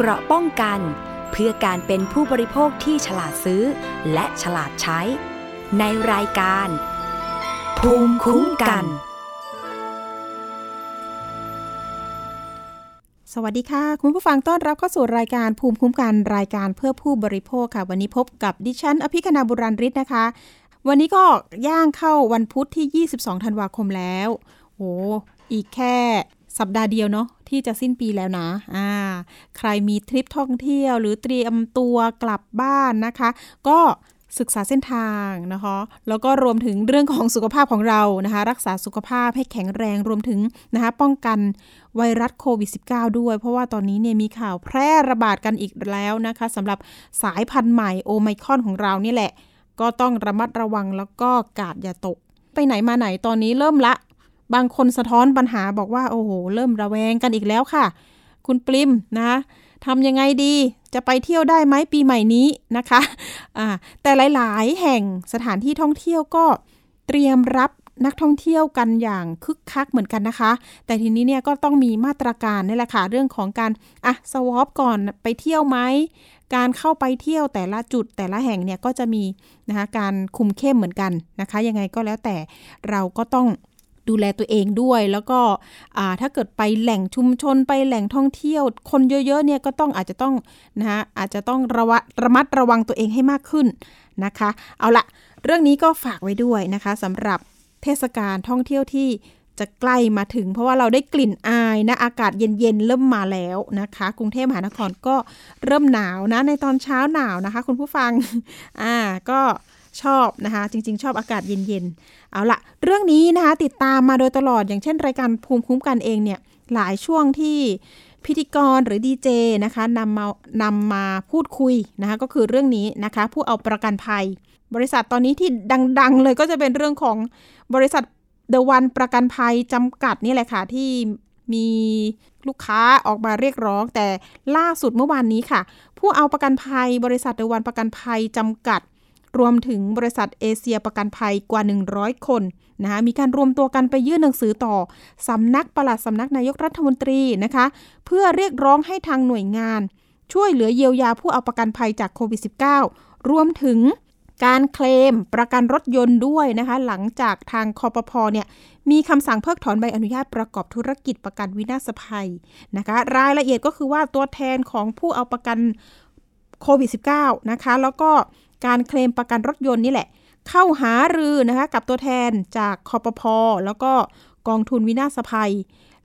เกราะป้องกัน เพื่อการเป็นผู้บริโภคที่ฉลาดซื้อ และฉลาดใช้ ในรายการ ภูมิคุ้มกัน สวัสดีค่ะ คุณผู้ฟังต้อนรับเข้าสู่รายการภูมิคุ้มกันรายการเพื่อผู้บริโภคค่ะ วันนี้พบกับดิฉัน อภิคณาบุราริศนะคะ วันนี้ก็ย่างเข้าวันพุธที่ 22 ธันวาคมแล้วโอ้อีกแค่ สัปดาห์เดียวเนาะที่จะสิ้นปีแล้วนะอ่าใครมีทริปท่องเที่ยว หรือเตรียมตัวกลับบ้านนะคะ ก็ศึกษาเส้นทางนะคะ แล้วก็รวมถึงเรื่องของสุขภาพของเรานะคะ รักษาสุขภาพให้แข็งแรงรวมถึงนะคะป้องกันไวรัสโควิด -19 ด้วย เพราะว่าตอนนี้เนี่ยมีข่าวแพร่ระบาดกันอีกแล้วนะคะสำหรับสายพันธุ์ใหม่โอไมคอนของเรานี่แหละ ก็ต้องระมัดระวังแล้วก็กาดอย่าตก ไปไหนมาไหนตอนนี้เริ่มละ บางคนสะท้อนปัญหาบอกว่า โอ้โห เริ่มระแวงกันอีกแล้วค่ะ คุณปริมนะทำยังไงดีจะไปเที่ยวได้ไหมปีใหม่นี้นะคะะแต่หลาย ๆ แห่งสถานที่ท่องเที่ยวก็เตรียมรับนักท่องเที่ยวกันอย่างคึกคักเหมือนกันนะคะ แต่ทีนี้เนี่ยก็ต้องมีมาตรการนี่แหละค่ะเรื่องของการอะสวอปก่อนไปเที่ยวไหมการเข้าไปเที่ยวแต่ละจุดแต่ละแห่งเนี่ยก็จะมีนะคะการคุมเข้มเหมือนกันนะคะ ยังไงก็แล้วแต่เราก็ต้อง ดูแลตัวเองด้วย แล้วก็ถ้าเกิดไปแหล่งชุมชนไปแหล่งท่องเที่ยว คนเยอะๆเนี่ยก็ต้องอาจจะต้องนะคะอาจจะต้องระวระมัดระวังตัวเองให้มากขึ้นนะคะ เอาละเรื่องนี้ก็ฝากไว้ด้วยนะคะสำหรับเทศกาลท่องเที่ยวที่จะใกล้มาถึง เพราะว่าเราได้กลิ่นอายนะอากาศเย็นๆเริ่มมาแล้วนะคะ กรุงเทพมหานครก็เริ่มหนาวนะในตอนเช้าหนาวนะคะ คุณผู้ฟังอ่าก็ ชอบนะคะ จริง ๆ ชอบอากาศเย็นๆ เอาละเรื่องนี้นะคะ ติดตามมาโดยตลอดอย่างเช่นรายการภูมิคุ้มกันเองเนี่ยหลายช่วงที่พิธีกรหรือดีเจนะคะนำมานำมาพูดคุยนะคะก็คือเรื่องนี้นะคะผู้เอาประกันภัย บริษัทตอนนี้ที่ดัง ๆ เลยก็จะเป็นเรื่องของบริษัทเดวันประกันภัยจำกัดนี่แหละค่ะที่มีลูกค้าออกมาเรียกร้อง แต่ล่าสุดเมื่อวานนี้ค่ะ ผู้เอาประกันภัย บริษัทเดวันประกันภัยจำกัด รวมถึงบริษัทเอเชียประกันภัยกว่า 100 คนนะคะมีการรวมตัวกันไปยื่นหนังสือต่อสำนักปลัดสำนักนายกรัฐมนตรีนะคะเพื่อเรียกร้องให้ทางหน่วยงาน ช่วยเหลือเยียวยาผู้เอาประกันภัยจากโควิด -19 รวมถึงการเคลมประกันรถยนต์ด้วยนะคะหลังจากทางคอปพอเนี่ยมีคำสั่งเพิกถอนใบอนุญาตประกอบธุรกิจประกันวินาศภัยนะคะรายละเอียดก็คือว่าตัวแทนของผู้เอาประกันโควิด -19 นะคะแล้วก็ การเคลมประกันรถยนต์นี่แหละ เข้าหารือนะคะกับตัวแทนจากคอปพอแล้วก็กองทุนวินาศภัย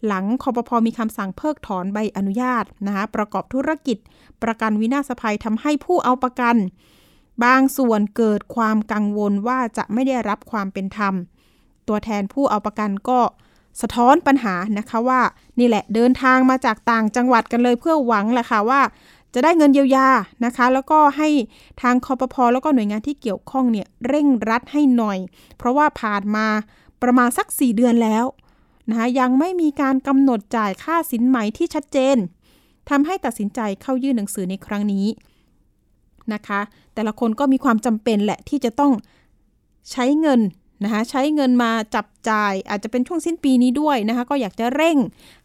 หลังคอปพอมีคำสั่งเพิกถอนใบอนุญาตนะคะประกอบธุรกิจ ประกันวินาศภัยทำให้ผู้เอาประกัน บางส่วนเกิดความกังวลว่าจะไม่ได้รับความเป็นธรรม ตัวแทนผู้เอาประกันก็สะท้อนปัญหานะคะว่านี่แหละเดินทางมาจากต่างจังหวัดกันเลยเพื่อหวังแหละค่ะว่า จะได้เงินเยียวยานะคะ แล้วก็ให้ทางคอปพอแล้วก็หน่วยงานที่เกี่ยวข้องเนี่ยเร่งรัดให้หน่อย เพราะว่าผ่านมาประมาณสัก 4 เดือนแล้วนะคะยังไม่มีการกำหนดจ่ายค่าสินไหมที่ชัดเจนทำให้ตัดสินใจเข้ายื่นหนังสือในครั้งนี้นะคะ แต่ละคนก็มีความจำเป็นแหละที่จะต้องใช้เงิน นะคะใช้เงินมาจับจ่าย อาจจะเป็นช่วงสิ้นปีนี้ด้วยนะคะก็อยากจะเร่ง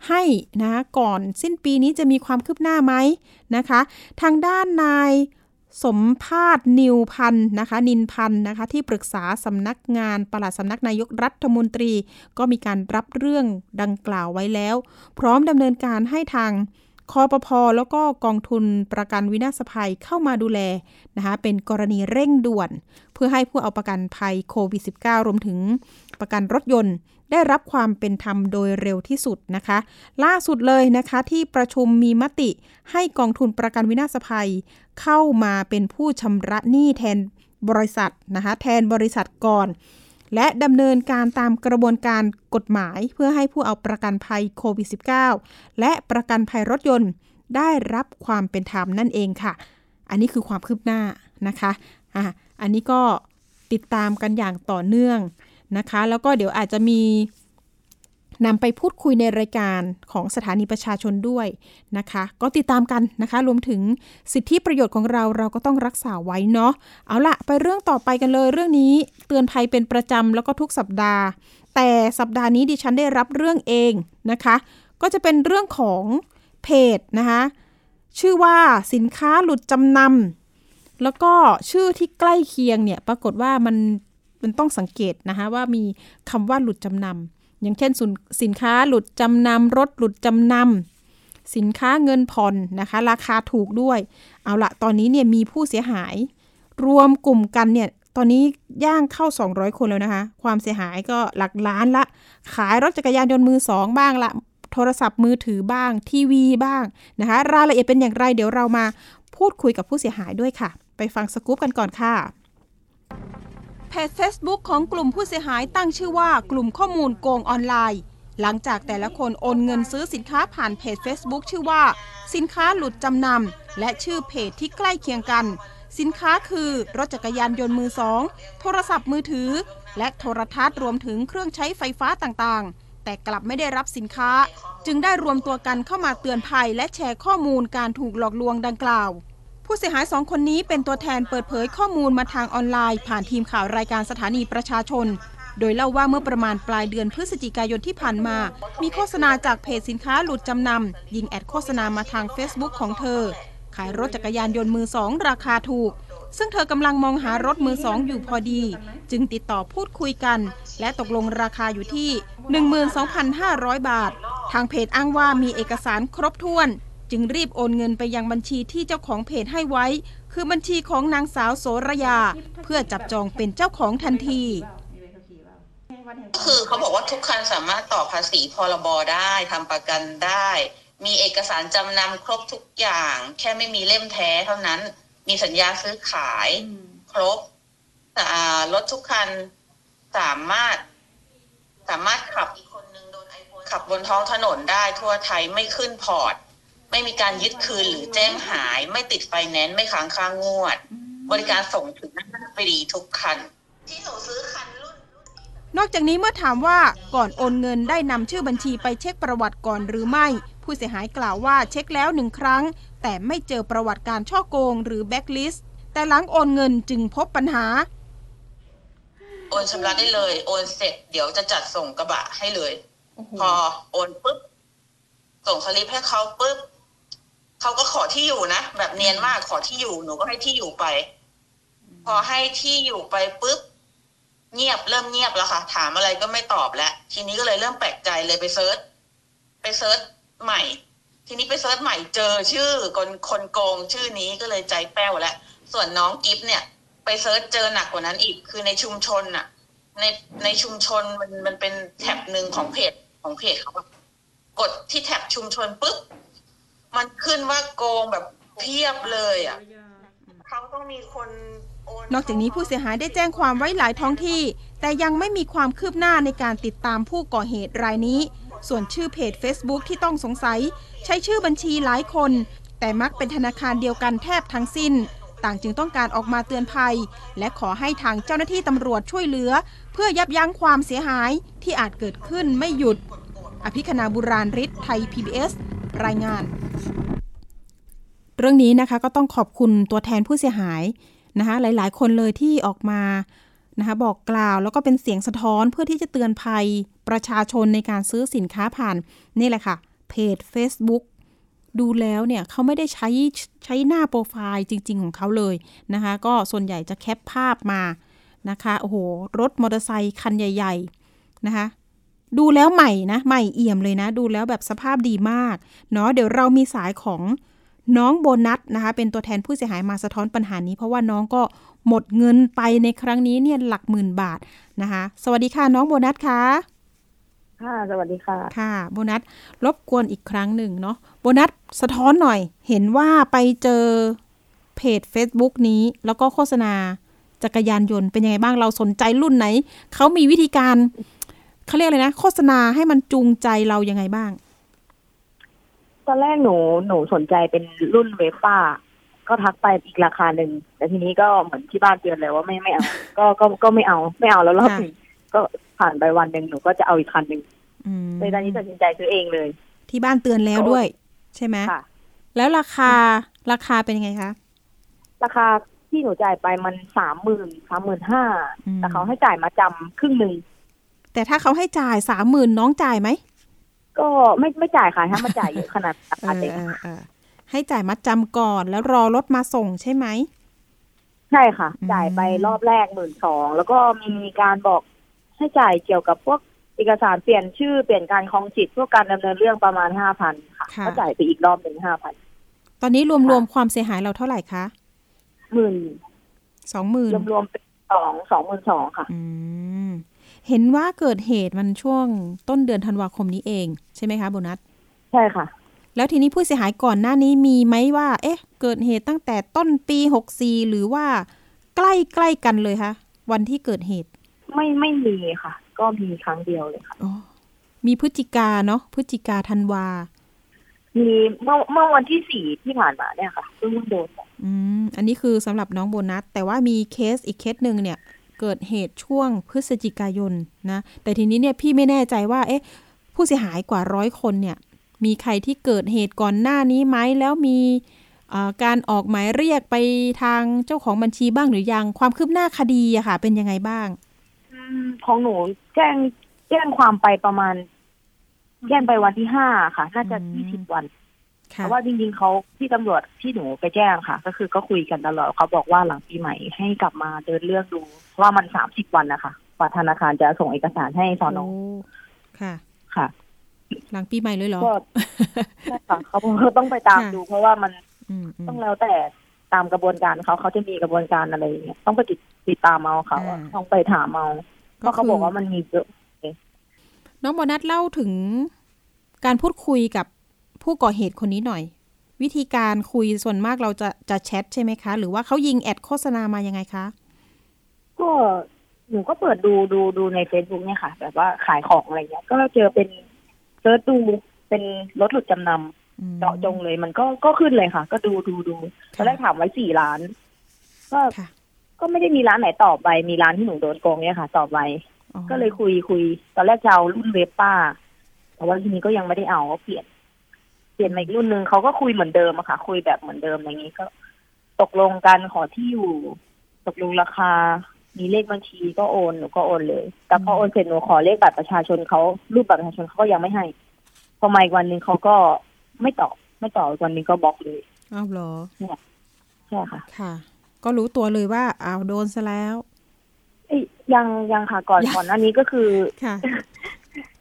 ให้นะคะก่อนสิ้นปีนี้จะมีความคืบหน้าไหมนะคะ ทางด้านนายสมภาษนิวพันธ์นะคะ นินพันธ์นะคะ ที่ปรึกษาสำนักงานปลัดสำนักนายกรัฐมนตรี ก็มีการรับเรื่องดังกล่าวไว้แล้ว พร้อมดำเนินการให้ทางคอปพอแล้วก็กองทุนประกันวินาศภัยเข้ามาดูแลนะคะเป็นกรณีเร่งด่วน พื่อให้ผู้เอาประกันภัยโควิด -19 รวมถึงประกันรถยนต์ ได้รับความเป็นธรรมโดยเร็วที่สุดนะคะ ล่าสุดเลยนะคะที่ประชุมมีมติให้กองทุนประกันวินาศภัย เข้ามาเป็นผู้ชำระหนี้แทนบริษัทนะคะแทนบริษัทก่อน และดำเนินการตามกระบวนการกฎหมายเพื่อให้ผู้เอาประกันภัยโควิด -19 และประกันภัยรถยนต์ ได้รับความเป็นธรรมนั่นเองค่ะ อันนี้คือความคืบหน้านะคะอะ อันนี้ก็ติดตามกันอย่างต่อเนื่องนะคะ แล้วก็เดี๋ยวอาจจะมีนำไปพูดคุยในรายการของสถานีประชาชนด้วยนะคะ ก็ติดตามกันนะคะ รวมถึงสิทธิประโยชน์ของเราเราก็ต้องรักษาไว้เนาะเอาละไปเรื่องต่อไปกันเลย เรื่องนี้เตือนภัยเป็นประจำแล้วก็ทุกสัปดาห์ แต่สัปดาห์นี้ดิฉันได้รับเรื่องเองนะคะ ก็จะเป็นเรื่องของเพจนะคะ ชื่อว่าสินค้าหลุดจำนำ แล้วก็ชื่อที่ใกล้เคียงเนี่ยปรากฏว่ามันมันต้องสังเกตนะคะว่ามีคำว่าหลุดจำนำอย่างเช่นสินค้าหลุดจำนำรถหลุดจำนำสินค้าเงินผ่อนนะคะ ราคาถูกด้วย เอาละตอนนี้เนี่ยมีผู้เสียหาย รวมกลุ่มกันเนี่ยตอนนี้ย่างเข้า 200 คนแล้วนะคะ ความเสียหายก็หลักล้านละ ขายรถจักรยานยนต์มือสองบ้างละ โทรศัพท์มือถือบ้าง ทีวีบ้างนะคะ รายละเอียดเป็นอย่างไรเดี๋ยวเรามาพูดคุยกับผู้เสียหายด้วยค่ะ ไปฟังสกู๊ปกันก่อนค่ะเพจ Facebook ของกลุ่มผู้เสียหายตั้งชื่อว่ากลุ่มข้อมูลโกงออนไลน์ หลังจากแต่ละคนโอนเงินซื้อสินค้าผ่านเพจ Facebook ชื่อว่า สินค้าหลุดจำนำและชื่อเพจที่ใกล้เคียงกัน สินค้าคือรถจักรยานยนต์มือสองโทรศัพท์มือถือ และโทรทัศน์รวมถึงเครื่องใช้ไฟฟ้าต่างๆ แต่กลับไม่ได้รับสินค้า จึงได้รวมตัวกันเข้ามาเตือนภัย และแชร์ข้อมูลการถูกหลอกลวงดังกล่าว ผู้เสียหายสองคนนี้เป็นตัวแทนเปิดเผยข้อมูลมาทางออนไลน์ ผ่านทีมข่าวรายการสถานีประชาชน โดยเล่าว่าเมื่อประมาณปลายเดือนพฤศจิกายนที่ผ่านมา มีโฆษณาจากเพจสินค้าหลุดจำนำยิงแอดโฆษณามาทาง Facebook ของเธอ ขายรถจักรยานยนต์มือสองราคาถูก ซึ่งเธอกำลังมองหารถมือสองอยู่พอดี จึงติดต่อพูดคุยกัน และตกลงราคาอยู่ที่ 12,500 บาท ทางเพจอ้างว่ามีเอกสารครบถ้วน จึงรีบโอนเงินไปยังบัญชีที่เจ้าของเพจให้ไว้ คือบัญชีของนางสาวโสระยา เพื่อจับจองเป็นเจ้าของทันที คือเขาบอกว่าทุกคันสามารถต่อภาษีพรบได้ทำประกันได้ มีเอกสารจำนำครบทุกอย่าง แค่ไม่มีเล่มแท้เท่านั้น มีสัญญาซื้อขายครบรถทุกคันสามารถสามารถขับขับบนท้องถนนได้ทั่วไทยไม่ขึ้นพอร์ต ไม่มีการยึดคืนหรือแจ้งหาย ไม่ติดไฟแนนซ์ไม่ค้างค่างวด บริการส่งถึงหน้าฟรีทุกคัน ที่หนูซื้อคันรุ่นนอกจากนี้เมื่อถามว่าก่อนโอนเงินได้นำชื่อบัญชีไปเช็คประวัติก่อนหรือไม่ ผู้เสียหายกล่าวว่าเช็คแล้วหนึ่งครั้ง แต่ไม่เจอประวัติการฉ้อโกงหรือแบล็กลิสต์แต่หลังโอนเงินจึงพบปัญหา โอนชำระได้เลย โอนเสร็จเดี๋ยวจะจัดส่งกระบะให้เลย พอโอนปุ๊บส่งสลิปให้เขาปุ๊บ เขาก็ขอที่อยู่นะแบบเนียนมากขอที่อยู่หนูก็ให้ที่อยู่ไป พอให้ที่อยู่ไปปุ๊บเงียบเริ่มเงียบแล้วค่ะ ถามอะไรก็ไม่ตอบแล้วทีนี้ก็เลยเริ่มแปลกใจเลยไป search ไป search ใหม่ ทีนี้ไป search ใหม่เจอชื่อคนคนโกงชื่อนี้ก็เลยใจแป้วแล้วส่วนน้องกิฟเนี่ย ไป search เจอหนักกว่านั้นอีกคือในชุมชนน่ะในในชุมชนมันมันเป็นแท็บหนึ่งของเพจของเพจเขากดที่แท็บชุมชนปุ๊บ มันขึ้นว่าโกงแบบเพียบเลยอะเขาต้องมีคนนอกจากนี้ผู้เสียหายได้แจ้งความไว้หลายท้องที่ แต่ยังไม่มีความคืบหน้าในการติดตามผู้ก่อเหตุรายนี้ ส่วนชื่อเพจ Facebook ที่ต้องสงสัย ใช้ชื่อบัญชีหลายคน แต่มักเป็นธนาคารเดียวกันแทบทั้งสิ้น ต่างจึงต้องการออกมาเตือนภัย และขอให้ทางเจ้าหน้าที่ตำรวจช่วยเหลือ เพื่อยับยั้งความเสียหายที่อาจเกิดขึ้นไม่หยุด อภิคณาบุราริศไทย PBS รายงาน เรื่องนี้นะคะก็ต้องขอบคุณตัวแทนผู้เสียหายนะคะหลายๆ คนเลยที่ออกมานะคะบอกกล่าวแล้วก็เป็นเสียงสะท้อนเพื่อที่จะเตือนภัยประชาชนในการซื้อสินค้าผ่านนี่แหละค่ะ เพจ Facebook ดูแล้วเนี่ยเขาไม่ได้ใช้ใช้หน้าโปรไฟล์จริง ๆ ของเขาเลยนะคะ ก็ส่วนใหญ่จะแคปภาพมานะคะโอ้โหรถมอเตอร์ไซค์คันใหญ่ ๆนะคะ ดูแล้วใหม่นะใหม่เอี่ยมเลยนะ ดูแล้วแบบสภาพดีมากเนาะเดี๋ยวเรามีสายของน้องโบนัสนะคะ เป็นตัวแทนผู้เสียหายมาสะท้อนปัญหานี้ เพราะว่าน้องก็หมดเงินไปในครั้งนี้เนี่ยหลักหมื่นบาทนะคะ สวัสดีค่ะน้องโบนัสค่ะค่ะสวัสดีค่ะ ค่ะ โบนัสรบกวนอีกครั้งหนึ่งเนาะโบนัสสะท้อนหน่อย เห็นว่าไปเจอเพจ Facebook นี้ แล้วก็โฆษณาจักรยานยนต์เป็นยังไงบ้างเราสนใจรุ่นไหนเขามีวิธีการ เขาเรียกอะไรนะ โฆษณาให้มันจูงใจเรายังไงบ้าง ตอนแรกหนูหนูสนใจเป็นรุ่นเวฟ้าก็ทักไปอีกราคาหนึ่งแต่ทีนี้ก็เหมือนที่บ้านเตือนเลยว่าไม่ไม่เอา ก็ก็ก็ไม่เอาไม่เอาแล้วรอบนึงก็ผ่านไปวันหนึ่งหนูก็จะเอาอีกคันหนึ่งเลยตอนนี้ตัดสินใจซื้อเองเลย ที่บ้านเตือนแล้วด้วย ใช่ไหมค่ะ แล้วราคาราคาเป็นยังไงคะราคาที่หนูจ่ายไปมันสามหมื่นสามหมื่นห้าแต่เขาให้จ่ายมาจำครึ่งหนึ่ง แต่ถ้าเขาให้จ่ายสามหมื่นน้องจ่ายไหม ก็ไม่ไม่จ่ายค่ะถ้ามาจ่ายเยอะขนาดราคาเด็กให้จ่ายมัดจำก่อนแล้วรอรถมาส่งใช่ไหม ใช่ค่ะอืมจ่ายไปรอบแรกหมื่นสองแล้วก็มีการบอกให้จ่ายเกี่ยวกับพวกเอกสารเปลี่ยนชื่อเปลี่ยนการคลองจิตพวกการดำเนินเรื่องประมาณห้าพันค่ะค่ะก็จ่ายไปอีกรอบหนึ่งห้าพันตอนนี้รวมๆความเสียหายเราเท่าไหร่คะหมื่นสองหมื่นรวมๆเป็นสองสองหมื่นสองค่ะ อืม เห็นว่าเกิดเหตุมันช่วงต้นเดือนธันวาคมนี้เองใช่ไหมคะโบนัส ใช่ค่ะ แล้วทีนี้ผู้เสียหายก่อนหน้านี้มีไหมว่า เอ๊ะ เกิดเหตุตั้งแต่ต้นปีหกสี่หรือว่าใกล้ใกล้ๆกันเลยคะวันที่เกิดเหตุ ไม่ไม่มีค่ะ ก็มีครั้งเดียวเลยค่ะอ๋อมีพฤศจิกาเนาะพฤศจิกาธันวา มีเมื่อเมื่อวันที่สี่ที่ผ่านมาเนี่ยค่ะเพิ่งโดนอืมอันนี้คือสำหรับน้องโบนัส แต่ว่ามีเคสอีกเคสหนึ่งเนี่ย เกิดเหตุช่วงพฤศจิกายนนะ แต่ทีนี้เนี่ยพี่ไม่แน่ใจว่า เอ๊ะ ผู้เสียหายกว่าร้อยคนเนี่ย มีใครที่เกิดเหตุก่อนหน้านี้ไหม แล้วมีการออกหมายเรียกไปทางเจ้าของบัญชีบ้างหรือยัง ความคืบหน้าคดีอะค่ะ เป็นยังไงบ้าง ของหนูแจ้งแจ้งความไปประมาณ แจ้งไปวันที่ห้าค่ะ น่าจะยี่สิบวัน ค่ะแต่ว่าจริงๆเขาที่ตำรวจที่หนูไปแจ้งค่ะ ก็คือก็คุยกันตลอดเขาบอกว่าหลังปีใหม่ให้กลับมาเดินเรื่องดูว่ามันสามสิบวันนะคะกว่าธนาคารจะส่งเอกสารให้สอนอโค่ะ ค่ะ หลังปีใหม่เลยเหรอก็ใช่ค่ะเขาบอกว่าต้องไปตามค่ะดูเพราะว่ามันอืมอืมต้องแล้วแต่ตามกระบวนการเขาเขาจะมีกระบวนการอะไรอย่างเงี้ยต้องไปติดติดตามเอาเขาอ่าต้องไปถามเอาเพราะเขาบอกว่ามันมีเยอะน้องโบนัสเล่าถึงการพูดคุยกับ ผู้ก่อเหตุคนนี้หน่อย วิธีการคุยส่วนมากเราจะจะแชทใช่ไหมคะ หรือว่าเขายิง ad โฆษณามายังไงคะก็หนูก็เปิดดูดูดูในเฟซบุ๊กเนี่ยค่ะ แบบว่าขายของอะไรเงี้ย ก็เจอเป็นเซิร์ชดูเป็นรถหลุดจำนำอืมเจาะจงเลยมันก็ก็ขึ้นเลยค่ะ ก็ดูดูดูตอนแรกถามไว้สี่ล้าน ก็ค่ะก็ไม่ได้มีร้านไหนตอบไปมีร้านที่หนูโดนโกงเนี่ยค่ะ ตอบไปอ๋อก็เลยคุยคุย ตอนแรกจะเอารุ่นเวฟป้าแต่ว่าทีนี้ก็ยังไม่ได้เอาก็เปลี่ยนเปลี่ยนมาอีกรุ่นหนึ่งเขาก็คุยเหมือนเดิมอะค่ะ คุยแบบเหมือนเดิมอย่างนี้ก็ ตกลงกันขอที่อยู่ ตกลงราคา มีเลขบัญชีก็โอนหนูก็โอนเลย แต่พอโอนเสร็จหนูขอเลขบัตรประชาชนเขารูปบัตรประชาชนเขาก็ยังไม่ให้พอมาอีกวันหนึ่งเขาก็ไม่ตอบไม่ตอบอีกวันหนึ่งก็บล็อกเลยอ้าวเหรอใช่ค่ะ ค่ะ ก็รู้ตัวเลยว่าอ้าวโดนซะแล้วเอ้ยยังยังค่ะก่อนยังก่อนหน้านี้ก็คือค่ะ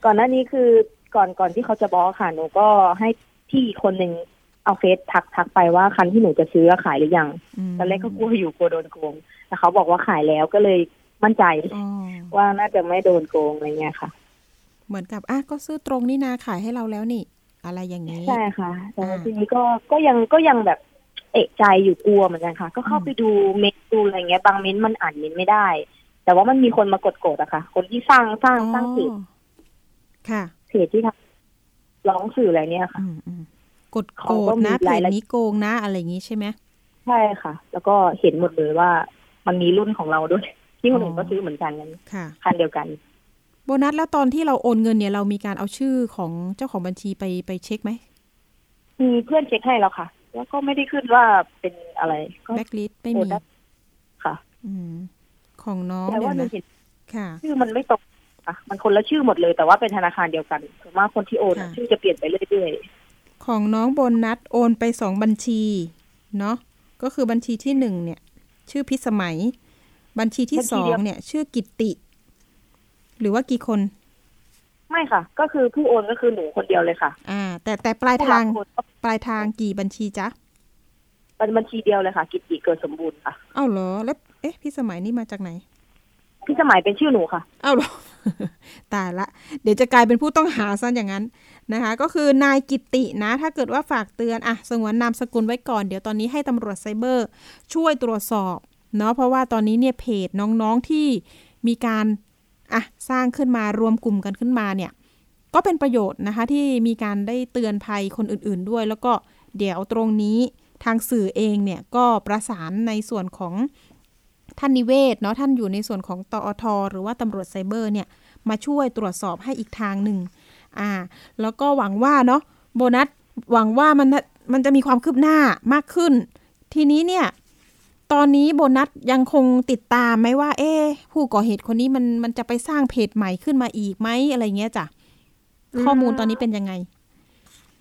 ก่อนหน้านี้คือก่อนก่อนที่เขาจะบล็อกค่ะ หนูก็ให้ พี่อีกคนหนึ่งเอาเฟซทักทักไปว่าคันที่หนูจะซื้อขายหรือยังมตอนแรกก็กลัวอยู่กลัวโดนโกงแต่เขาบอกว่าขายแล้วก็เลยมั่นใจอ๋อว่าน่าจะไม่โดนโกงอะไรเงี้ยค่ะ เหมือนกับอะก็ซื้อตรงนี่นาขายให้เราแล้วนี่ อะไรอย่างนี้ใช่ค่ะแต่ว่าอ่าทีนี้ก็ก็ยังก็ยังแบบเอะใจอยู่กลัวเหมือนกันค่ะ ก็เข้าอืมไปดูเมนต์ดูอะไรเงี้ยบางเมนต์มันอ่านเมนต์ไม่ได้ แต่ว่ามันมีคนมากดกดอะค่ะ คนที่สร้างสร้างสร้างเพจอ๋อค่ะเพจที่ทำ ร้องสื่ออะไรเนี่ยค่ะอืมอืมกดเขาโกก็ดมีนะเพรายจละนี้โกงนะอะไรอย่างนี้ใช่ไหมใช่ค่ะ แล้วก็เห็นหมดเลยว่ามันมีรุ่นของเราด้วย ที่คนอื่นอ๋อก็ซื้อเหมือนกันกันค่ะคันเดียวกัน โบนัสแล้วตอนที่เราโอนเงินเนี่ยเรามีการเอาชื่อของเจ้าของบัญชีไปไปเช็คไหมมีเพื่อนเช็คให้แล้วค่ะ แล้วก็ไม่ได้ขึ้นว่าเป็นอะไรก็แบ็กลิสไม่โอมีนได้ค่ะอืมของน้องแต่เดี๋ยว่าวหนูนะเห็นค่ะชื่อมันไม่ตรง ค่ะมันคนละชื่อหมดเลยแต่ว่าเป็นธนาคารเดียวกันส่วนมากคนที่โอนอะค่ะชื่อจะเปลี่ยนไปเรื่อยของน้องโบนัสโอนไปสองบัญชีเนาะก็คือบัญชีที่หนึ่งเนี่ย ชื่อพิสมัย บัญชีที่สองเนี่ย ชื่อกิตติหรือว่ากี่คนๆไม่ค่ะ ก็คือผู้โอนก็คือหนูคนเดียวเลยค่ะ อ่า แต่แต่ปลายทางผู้รับโอนก็ปลายทางกี่บัญชีจ๊ะเป็นบัญชีเดียวเลยค่ะ กิจจิเกิดสมบูรณ์ค่ะ เอ้าเหรอแล้วเอ๊ะพิสมัยนี่มาจากไหน พี่สมัยเป็นชื่อหนูค่ะเอ้าหรอตายละ เดี๋ยวจะกลายเป็นผู้ต้องหาซะอย่างนั้นนะคะ ก็คือนายกิตินะ ถ้าเกิดว่าฝากเตือนอะสงวนนามสกุลไว้ก่อน เดี๋ยวตอนนี้ให้ตำรวจไซเบอร์ ช่วยตรวจสอบเนาะเพราะว่าตอนนี้เนี่ยเพจน้องๆที่มีการอะสร้างขึ้นมารวมกลุ่มกันขึ้นมาเนี่ย ก็เป็นประโยชน์นะคะที่มีการได้เตือนภัยคนอื่นๆด้วย แล้วก็เดี๋ยวตรงนี้ทางสื่อเองเนี่ยก็ประสานในส่วนของ ท่านนิเวศเนาะท่านอยู่ในส่วนของตอทหรือว่าตำรวจไซเบอร์เนี่ยมาช่วยตรวจสอบให้อีกทางหนึ่งอ่าแล้วก็หวังว่าเนาะโบนัสหวังว่ามันมันจะมีความคืบหน้ามากขึ้น ทีนี้เนี่ยตอนนี้โบนัสยังคงติดตามไหมว่า เอ๊ะผู้ก่อเหตุคนนี้มันมันจะไปสร้างเพจใหม่ขึ้นมาอีกไหมอะไรเงี้ยจ้ะข้อมูลตอนนี้เป็นยังไง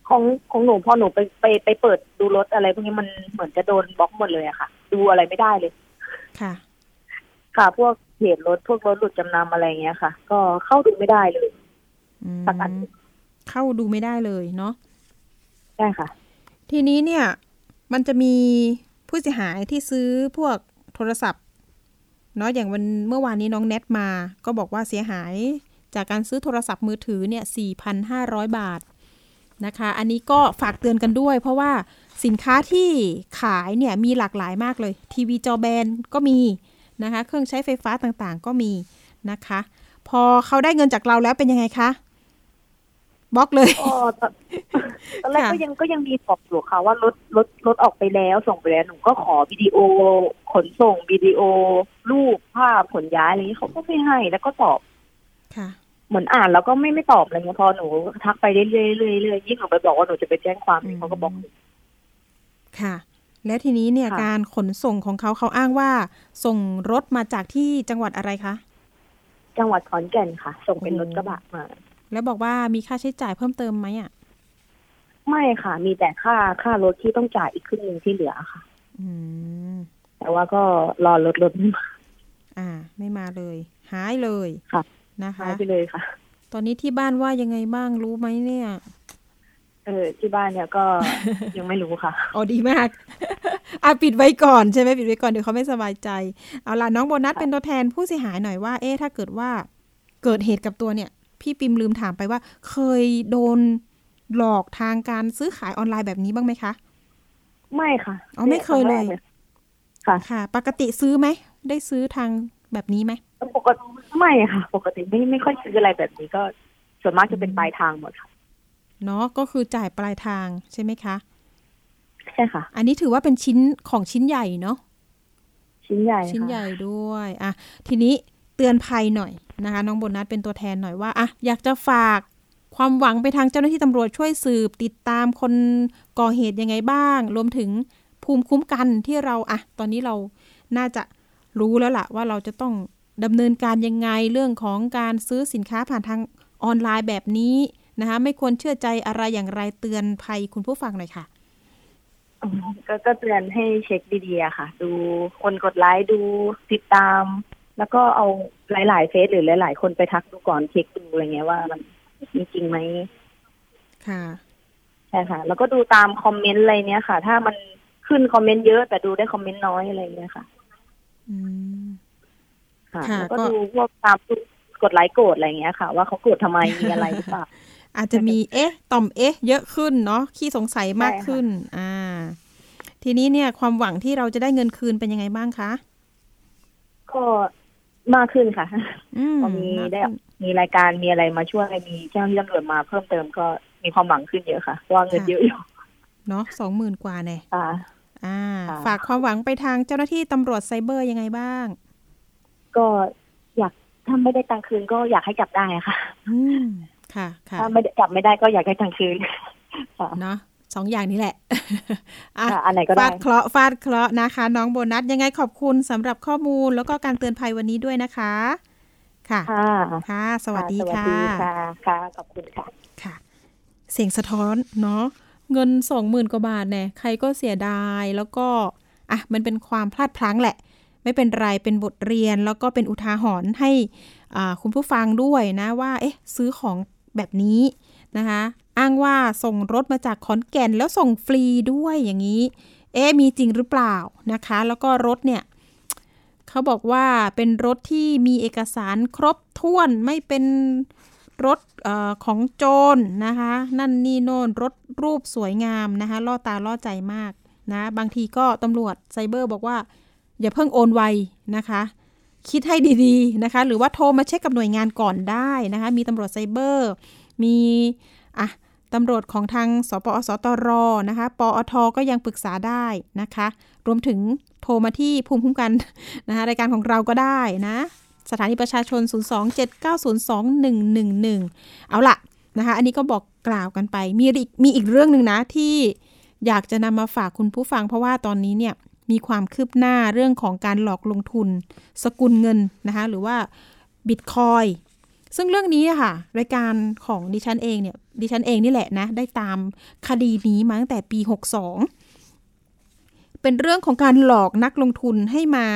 ของของหนูพอหนูไปไปไปเปิดดูรถอะไรพวกนี้มันเหมือนจะโดนบล็อกหมดเลยอะค่ะ ดูอะไรไม่ได้เลย ค่ะ ค่ะ พวกเพจรถพวกรถหลุดจำนำอะไรเงี้ยค่ะ ก็เข้าดูไม่ได้เลยอืมสักอันเข้าดูไม่ได้เลยเนาะใช่ค่ะ ทีนี้เนี่ย มันจะมีผู้เสียหายที่ซื้อพวกโทรศัพท์เนาะอย่างวันเมื่อวานนี้น้องเน็ตมา ก็บอกว่าเสียหายจากการซื้อโทรศัพท์มือถือเนี่ย 4,500 บาทนะคะ อันนี้ก็ฝากเตือนกันด้วย เพราะว่าสินค้าที่ขายเนี่ยมีหลากหลายมากเลย ทีวีจอแบนก็มี นะคะ เครื่องใช้ไฟฟ้าต่างๆ ก็มีนะคะ พอเขาได้เงินจากเราแล้วเป็นยังไงคะบล็อกเลยก็ตอนตอนแรกค่ะก็ยังก็ยังมีบอกอยู่ค่ะว่ารถรถรถออกไปแล้วส่งไปแล้วหนูก็ขอวิดีโอ ขนส่งวิดีโอ รูปภาพขนย้ายอะไรอย่างนี้เขาก็ไม่ให้แล้วก็ตอบ ค่ะ เหมือนอ่านแล้วก็ไม่ไม่ตอบอะไรเงี้ยพอหนูทักไปเรื่อยๆเรื่อยๆเรื่อยๆยิ่งหนูไปบอกว่าหนูจะไปแจ้งความอืมเขาก็บอกหนูค่ะ และทีนี้เนี่ยค่ะการขนส่งของเขาเขาอ้างว่า ส่งรถมาจากที่จังหวัดอะไรคะ จังหวัดขอนแก่นค่ะ ส่งเป็นรถกระบะมา แล้วบอกว่ามีค่าใช้จ่ายเพิ่มเติมไหมอะ ไม่ค่ะ มีแต่ค่าค่ารถที่ต้องจ่ายอีกครึ่งหนึ่งที่เหลือค่ะ อืม แต่ว่าก็รอรถรถไม่มา อ่า ไม่มาเลย หายเลย ค่ะ นะคะ หายไปเลยค่ะ ตอนนี้ที่บ้านว่ายังไงบ้างรู้ไหมเนี่ย เออที่บ้านเนี่ยก็ยังไม่รู้ค่ะอ๋อดีมากอะปิดไว้ก่อนใช่ไหมปิดไว้ก่อนเดี๋ยวเขาไม่สบายใจ เอาล่ะน้องโบนัสเป็นตัวแทนผู้เสียหายหน่อยว่า เอ๊ะถ้าเกิดว่าเกิดเหตุกับตัวเนี่ย พี่ปิมลืมถามไปว่า เคยโดนหลอกทางการซื้อขายออนไลน์แบบนี้บ้างไหมคะ ไม่ค่ะอ๋อไม่เคยเลยครั้งแรกค่ะค่ะ ปกติซื้อไหมได้ซื้อทางแบบนี้ไหมปกติไม่ค่ะ ปกติไม่ไม่ค่อยซื้ออะไรแบบนี้ก็ส่วนมากจะเป็นปลายทางหมดค่ะ เนาะก็คือจ่ายปลายทางใช่ไหมคะ ใช่ค่ะ อันนี้ถือว่าเป็นชิ้นของชิ้นใหญ่เนาะชิ้นใหญ่ชิ้นค่ะใหญ่ด้วยอะทีนี้เตือนภัยหน่อยนะคะ น้องโบนัสเป็นตัวแทนหน่อยว่าอะอยากจะฝากความหวังไปทางเจ้าหน้าที่ตำรวจช่วยสืบติดตามคนก่อเหตุยังไงบ้าง รวมถึงภูมิคุ้มกันที่เราอะตอนนี้เราน่าจะรู้แล้วล่ะ ว่าเราจะต้องดำเนินการยังไงเรื่องของการซื้อสินค้าผ่านทางออนไลน์แบบนี้ นะคะไม่ควรเชื่อใจอะไรอย่างไรเตือนภัยคุณผู้ฟังหน่อยค่ะอืมก็ก็เตือนให้เช็คดีๆอะค่ะ ดูคนกดไลค์ดูติดตาม แล้วก็เอาหลายๆเฟซหรือหลาย ๆ คนไปทักดูก่อนเช็คดูอะไรเงี้ยว่ามันมีจริงไหมค่ะใช่ค่ะ แล้วก็ดูตามคอมเมนต์อะไรเนี้ยค่ะ ถ้ามันขึ้นคอมเมนต์เยอะ แต่ดูได้คอมเมนต์น้อยอะไรเงี้ยค่ะ อืมค่ะค่ะแล้วก็ก็ดูพวกตามกดไลค์โกรธอะไรเงี้ยค่ะ ว่าเขาโกรธทำไมมีอะไรหรือเปล่า อาจจะมีเอ๊ะต่อมเอ๊ะ เยอะขึ้นเนาะขี้สงสัยมากใช่ค่ะขึ้น อ่า ทีนี้เนี่ย ความหวังที่เราจะได้เงินคืนเป็นยังไงบ้างคะก็มากขึ้นค่ะอืมพอมีากได้ขึ้นมีรายการมีอะไรมาช่วยมีเจ้าหน้าที่ตำรวจมาเพิ่มเติมก็มีความหวังขึ้นเยอะค่ะเพราะว่าเงินเยอะอยู่เนาะสองหมื่นกว่าแน่ค่ะอ่าค่ะฝากความหวังไปทางเจ้าหน้าที่ตำรวจไซเบอร์ยังไงบ้าง ก็อยากถ้าไม่ได้ตังค์คืนก็อยากให้จับได้ค่ะอืม ค่ะค่ะถ้าไม่ได้จับไม่ได้ก็อยากได้ตังค์คืนค่ะเนาะสองอย่างนี้แหละอะค่ะอันไหนก็ได้ฟาดเคราะห์ฟาดเคราะห์นะคะ น้องโบนัสยังไงขอบคุณสำหรับข้อมูลแล้วก็การเตือนภัยวันนี้ด้วยนะคะ ค่ะ ค่ะค่ะสวัสดีสวัสค่ะดีค่ะค่ะ ขอบคุณค่ะ ค่ะ เสียงสะท้อนเนาะเงินสองหมื่นกว่าบาทเนี่ยใครก็เสียดายแล้วก็อะมันเป็นความพลาดพลั้งแหละ ไม่เป็นไรเป็นบทเรียนแล้วก็เป็นอุทาหรณ์ให้อ่าคุณผู้ฟังด้วยนะว่า เอ๊ะ ซื้อของ แบบนี้นะคะอ้างว่าส่งรถมาจากขอนแก่นแล้วส่งฟรีด้วยอย่างนี้ เอ๊มีจริงหรือเปล่านะคะ แล้วก็รถเนี่ยเขาบอกว่าเป็นรถที่มีเอกสารครบถ้วนไม่เป็นรถออของโจรนะคะ นั่นนี่โน่นรถรูปสวยงามนะคะล่อตาล่อใจมากนะ บางทีก็ตำรวจไซเบอร์บอกว่า อย่าเพิ่งโอนไวนะคะ คิดให้ดีๆนะคะ หรือว่าโทรมาเช็คกับหน่วยงานก่อนได้นะคะ มีตำรวจไซเบอร์ มีอะตำรวจของทางสปอสตรนะคะ ปอทก็ยังปรึกษาได้นะคะ รวมถึงโทรมาที่ภูมิคุ้มกันนะคะรายการของเราก็ได้นะ สถานีประชาชน 027902111 เอาละนะคะ อันนี้ก็บอกกล่าวกันไป มีอีกมีอีกเรื่องหนึ่งนะที่อยากจะนำมาฝากคุณผู้ฟัง เพราะว่าตอนนี้เนี่ย มีความคืบหน้าเรื่องของการหลอกลงทุน สกุลเงินนะคะหรือว่าบิตคอยซึ่งเรื่องนี้ค่ะ รายการของดิฉันเองเนี่ยดิฉันเองนี่แหละนะ ได้ตามคดีนี้มาตั้งแต่ปี 62 เป็นเรื่องของการหลอกนักลงทุนให้มา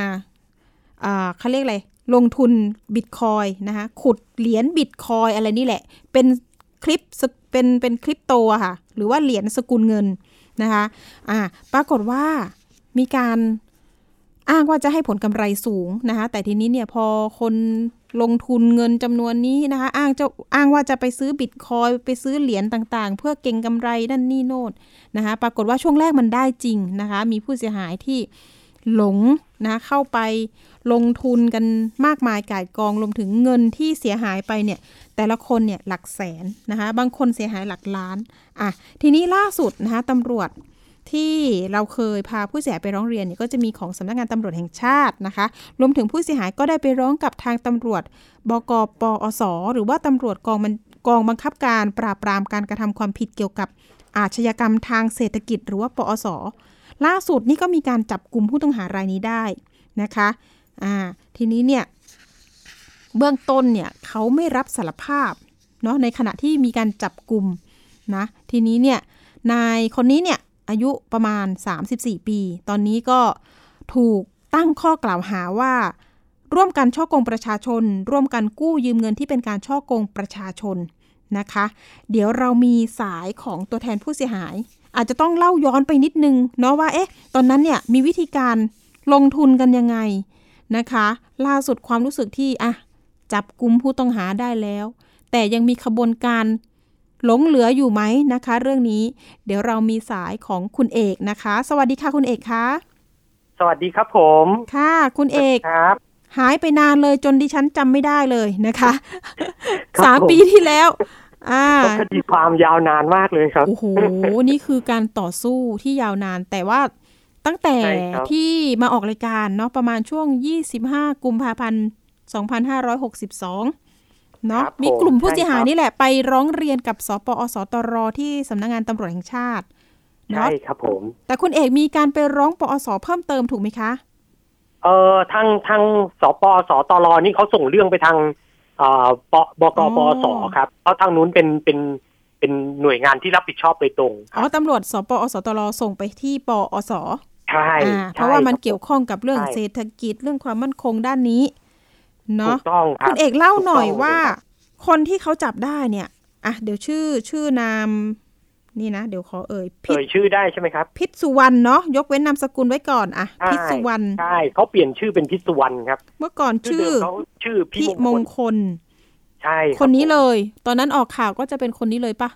อ่าเขาเรียกอะไร ลงทุนบิตคอยนะคะขุดเหรียญบิตคอยอะไรนี่แหละ เป็นคลิปเป็นเป็นคลิปโตค่ะ หรือว่าเหรียญสกุลเงินนะคะอ่าปรากฏว่า มีการอ้างว่าจะให้ผลกำไรสูงนะคะ แต่ทีนี้เนี่ยพอคนลงทุนเงินจำนวนนี้นะคะ อ้างจะอ้างว่าจะไปซื้อบิตคอยไปซื้อเหรียญต่างๆ เพื่อเก็งกำไรนั่นนี่โน่นนะคะ ปรากฏว่าช่วงแรกมันได้จริงนะคะ มีผู้เสียหายที่หลงนะเข้าไปลงทุนกันมากมายก่ายกองรวมถึงเงินที่เสียหายไปเนี่ย แต่ละคนเนี่ยหลักแสนนะคะ บางคนเสียหายหลักล้านอะทีนี้ล่าสุดนะคะตำรวจ ที่เราเคยพาผู้เสียหายไปร้องเรียนเนี่ยก็จะมีของสำนักงานตำรวจแห่งชาตินะคะ รวมถึงผู้เสียหายก็ได้ไปร้องกับทางตำรวจบกปอสหรือว่าตำรวจกองมันกองบังคับการปราบปรามการกระทำความผิดเกี่ยวกับอาชญากรรมทางเศรษฐกิจ หรือว่าปอสล่าสุดนี่ก็มีการจับกลุ่มผู้ต้องหารายนี้ได้นะคะอ่าทีนี้เนี่ยเบื้องต้นเนี่ยเขาไม่รับสารภาพเนาะในขณะที่มีการจับกลุ่มนะทีนี้เนี่ยนายคนนี้เนี่ย อายุประมาณ 34 ปี ตอนนี้ก็ถูกตั้งข้อกล่าวหาว่า ร่วมกันช่อกงประชาชน ร่วมกันกู้ยืมเงินที่เป็นการช่อกงประชาชนนะคะ เดี๋ยวเรามีสายของตัวแทนผู้เสียหาย อาจจะต้องเล่าย้อนไปนิดนึงเนาะว่าเอ๊ะตอนนั้นเนี่ยมีวิธีการลงทุนกันยังไงนะคะ ล่าสุดความรู้สึกที่อะจับกลุ่มผู้ต้องหาได้แล้ว แต่ยังมีขบวนการ หลงเหลืออยู่ไหมนะคะ เรื่องนี้ เดี๋ยวเรามีสายของคุณเอกนะคะ สวัสดีค่ะคุณเอกคะสวัสดีครับผม ค่ะ คุณเอกครับ หายไปนานเลยจนดิฉันจำไม่ได้เลยนะคะครับสามผมปีที่แล้วอ่าก็คดีความยาวนานมากเลยครับ โอ้โห นี่คือการต่อสู้ที่ยาวนาน แต่ว่าตั้งแต่ใช่ครับที่มาออกรายการเนาะประมาณช่วง 25 กุมภาพันธ์ 2562 เนาะครับมีกลุ่มผู้เสียหายใช่ครับนี่แหละไปร้องเรียนกับสปอสตรที่สำนักงานตำรวจแห่งชาติใช่เนาะครับผม แต่คุณเอกมีการไปร้องปอสเพิ่มเติมถูกไหมคะ เอ่อทางทางสปสตรนี่เขาส่งเรื่องไปทางเอ่อปบกอ๋อปสครับเพราะทางนู้นเป็นเป็นเป็นหน่วยงานที่รับผิดชอบโดยตรงคอ๋รัอบตำรวจสปอสตรส่งไปที่ปอสใช่อ่าใช่เพราะว่ามันคบเกี่ยวข้องกับเรื่องใช่เศรษฐกิจเรื่องความมั่นคงด้านนี้ถู เนาะกต้องครับคุณเอกเล่าหน่อยถูกต้องว่าเลยครับคนที่เขาจับได้เนี่ยอะเดี๋ยวชื่อชื่อนาม นี่นะ เดี๋ยวขอเอ่ยพิษเอ่ยชื่อได้ใช่ไหมครับ พิษสุวรรณเนาะยกเว้นนามสกุลไว้ก่อนอะใช่พิษสุวรรณใช่เขาเปลี่ยนชื่อเป็นพิศวรรณครับ เมื่อก่อนชื่อเดิมเขาชื่อพิพี่มมงงคคลลใช่รับคนนี้ผมเลย ตอนนั้นออกข่าวก็จะเป็นคนนี้เลยปะ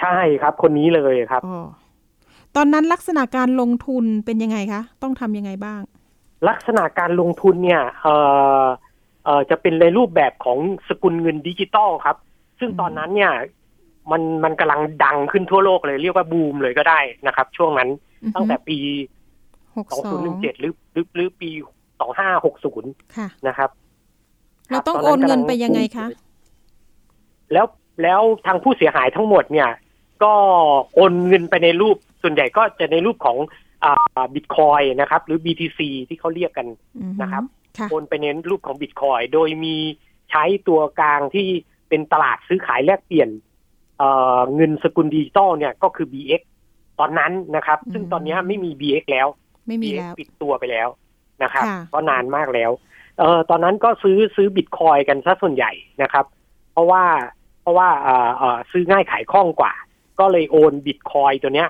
ใช่ครับ คนนี้เลยครับอ๋อตอนนั้นลักษณะการลงทุนเป็นยังไงคะ ต้องทำยังไงบ้าง ลักษณะการลงทุนเนี่ย เอ่อ เอ่อจะเป็นในรูปแบบของสกุลเงินดิจิตอลครับ ซึ่งอืมตอนนั้นเนี่ยมันมันกำลังดังขึ้นทั่วโลกเลยเรียกว่าบูมเลยก็ได้นะครับ ช่วงนั้นอือฮึตั้งแต่ปีหกสอง2017 หรือหรือหรือปี 2560ค่ะนะครับ เราต้องคบโอนเงินกำลัไปยังไงคะ แล้วแล้วทางผู้เสียหายทั้งหมดเนี่ย ก็โอนเงินไปในรูปส่วนใหญ่ก็จะในรูปของอ่าบิตคอยนะครับ หรือ BTC ที่เขาเรียกกันอือฮึนะครับค่ะ โอนไปในรูปของบิตคอยโดยมีใช้ตัวกลางที่เป็นตลาดซื้อขายแลกเปลี่ยนเอ่อเงินสกุลดิจิตอลเนี่ยก็คือ BX ตอนนั้นนะครับ ซึ่งตอนนี้ไม่มี BX แล้ว ไม่มี BX แล้วปิดตัวไปแล้วนะครับค่ะก็นานมากแล้วเอ่อตอนนั้นก็ซื้อซื้อบิตคอยน์กันซะส่วนใหญ่นะครับ เพราะว่าเพราะว่าเอ่อเอ่อซื้อง่ายขายคล่องกว่า ก็เลยโอนบิตคอยน์ตัวเนี้ย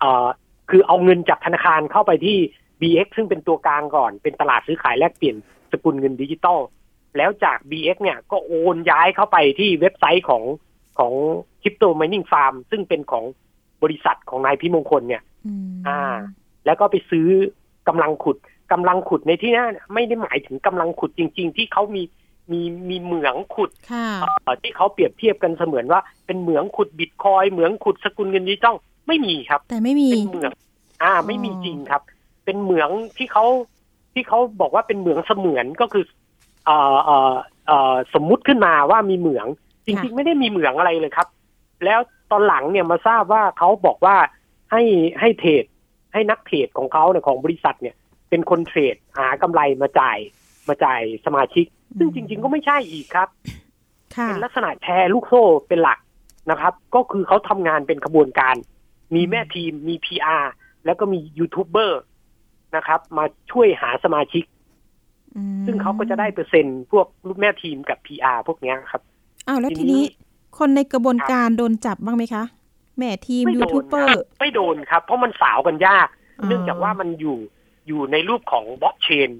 เอ่อคือเอาเงินจากธนาคารเข้าไปที่ BX ซึ่งเป็นตัวกลางก่อน เป็นตลาดซื้อขายแลกเปลี่ยนสกุลเงินดิจิตอลแล้วจาก BX เนี่ยก็โอนย้ายเข้าไปที่เว็บไซต์ของของ Crypto Mining Farm ซึ่งเป็นของบริษัทของนายพิมงคลเนี่ยอืมอ่า แล้วก็ไปซื้อกำลังขุดกำลังขุดในที่นั้นไม่ได้หมายถึงกำลังขุดจริง ๆ ที่เขามีมีมีเหมืองขุดค่ะเอ่อที่เขาเปรียบเทียบกันเสมือนว่าเป็นเหมืองขุดบิตคอยเหมืองขุดสกุลเงินดิจิตอลไม่มีครับ แต่ไม่มีเป็นเหมือง อ่า ไม่มีอ๋อจริงครับ เป็นเหมืองที่เขาที่เขาบอกว่าเป็นเหมืองเสมือนก็คือเอ่อเอ่อเอ่อสมมุติขึ้นมาว่ามีเหมือง จริง ๆ ไม่ได้มีเหมืองอะไรเลยครับ แล้วตอนหลังเนี่ยมาทราบว่าเขาบอกว่าให้ให้เทรดให้นักเทรดของเขาเนี่ยของบริษัทเนี่ย เป็นคนเทรดหากำไรมาจ่ายมาจ่ายสมาชิก ซึ่งจริง ๆ ก็ไม่ใช่อีกครับค่ะเป็นลักษณะแชร์ลูกโซ่เป็นหลักนะครับ ก็คือเขาทำงานเป็นขบวนการ มีแม่ทีมมี PR แล้วก็มียูทูบเบอร์ นะครับ มาช่วยหาสมาชิกอืมซึ่งเขาก็จะได้เปอร์เซ็นต์พวกลูกแม่ทีมกับ PR พวกเนี้ยครับอ้าวแล้วทีทีนี้นี้คนในกระบวนการโดนจับบ้างไหมคะแม่ทีมยูทูบเบอร์ไม่โดนเบอครับร์ไม่โดนครับ เพราะมันสาวกันยากอ๋อเนื่องจากว่ามันอยู่อยู่ในรูปของบล็อกเชน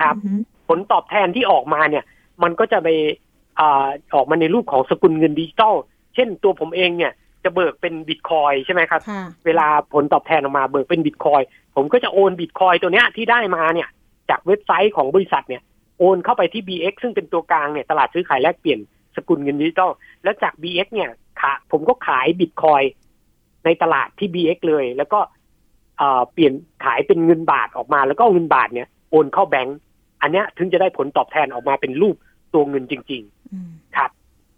ครับอือหือผลตอบแทนที่ออกมาเนี่ย มันก็จะไปอาออกมาในรูปของสกุลเงินดิจิตอลเช่นตัวผมเองเนี่ย จะเบิกเป็นบิตคอยน์ใช่ไหมครับค่ะเวลาผลตอบแทนออกมาเบิกเป็นบิตคอยน์ผมก็จะโอนบิตคอยน์ตัวเนี้ยที่ได้มาเนี่ย จากเว็บไซต์ของบริษัทเนี่ยโอนเข้าไปที่ BX ซึ่งเป็นตัวกลางเนี่ยตลาดซื้อขายแลกเปลี่ยนสกุลเงินดิจิตอลแล้วจาก BX เนี่ยขาผมก็ขายบิตคอยน์ในตลาดที่ BX เลย แล้วก็เอ่อเปลี่ยนขายเป็นเงินบาทออกมา แล้วก็เอาเงินบาทเนี่ยโอนเข้าแบงก์อันเนี้ยถึงจะได้ผลตอบแทนออกมาเป็นรูปตัวเงินจริงๆอืมครับ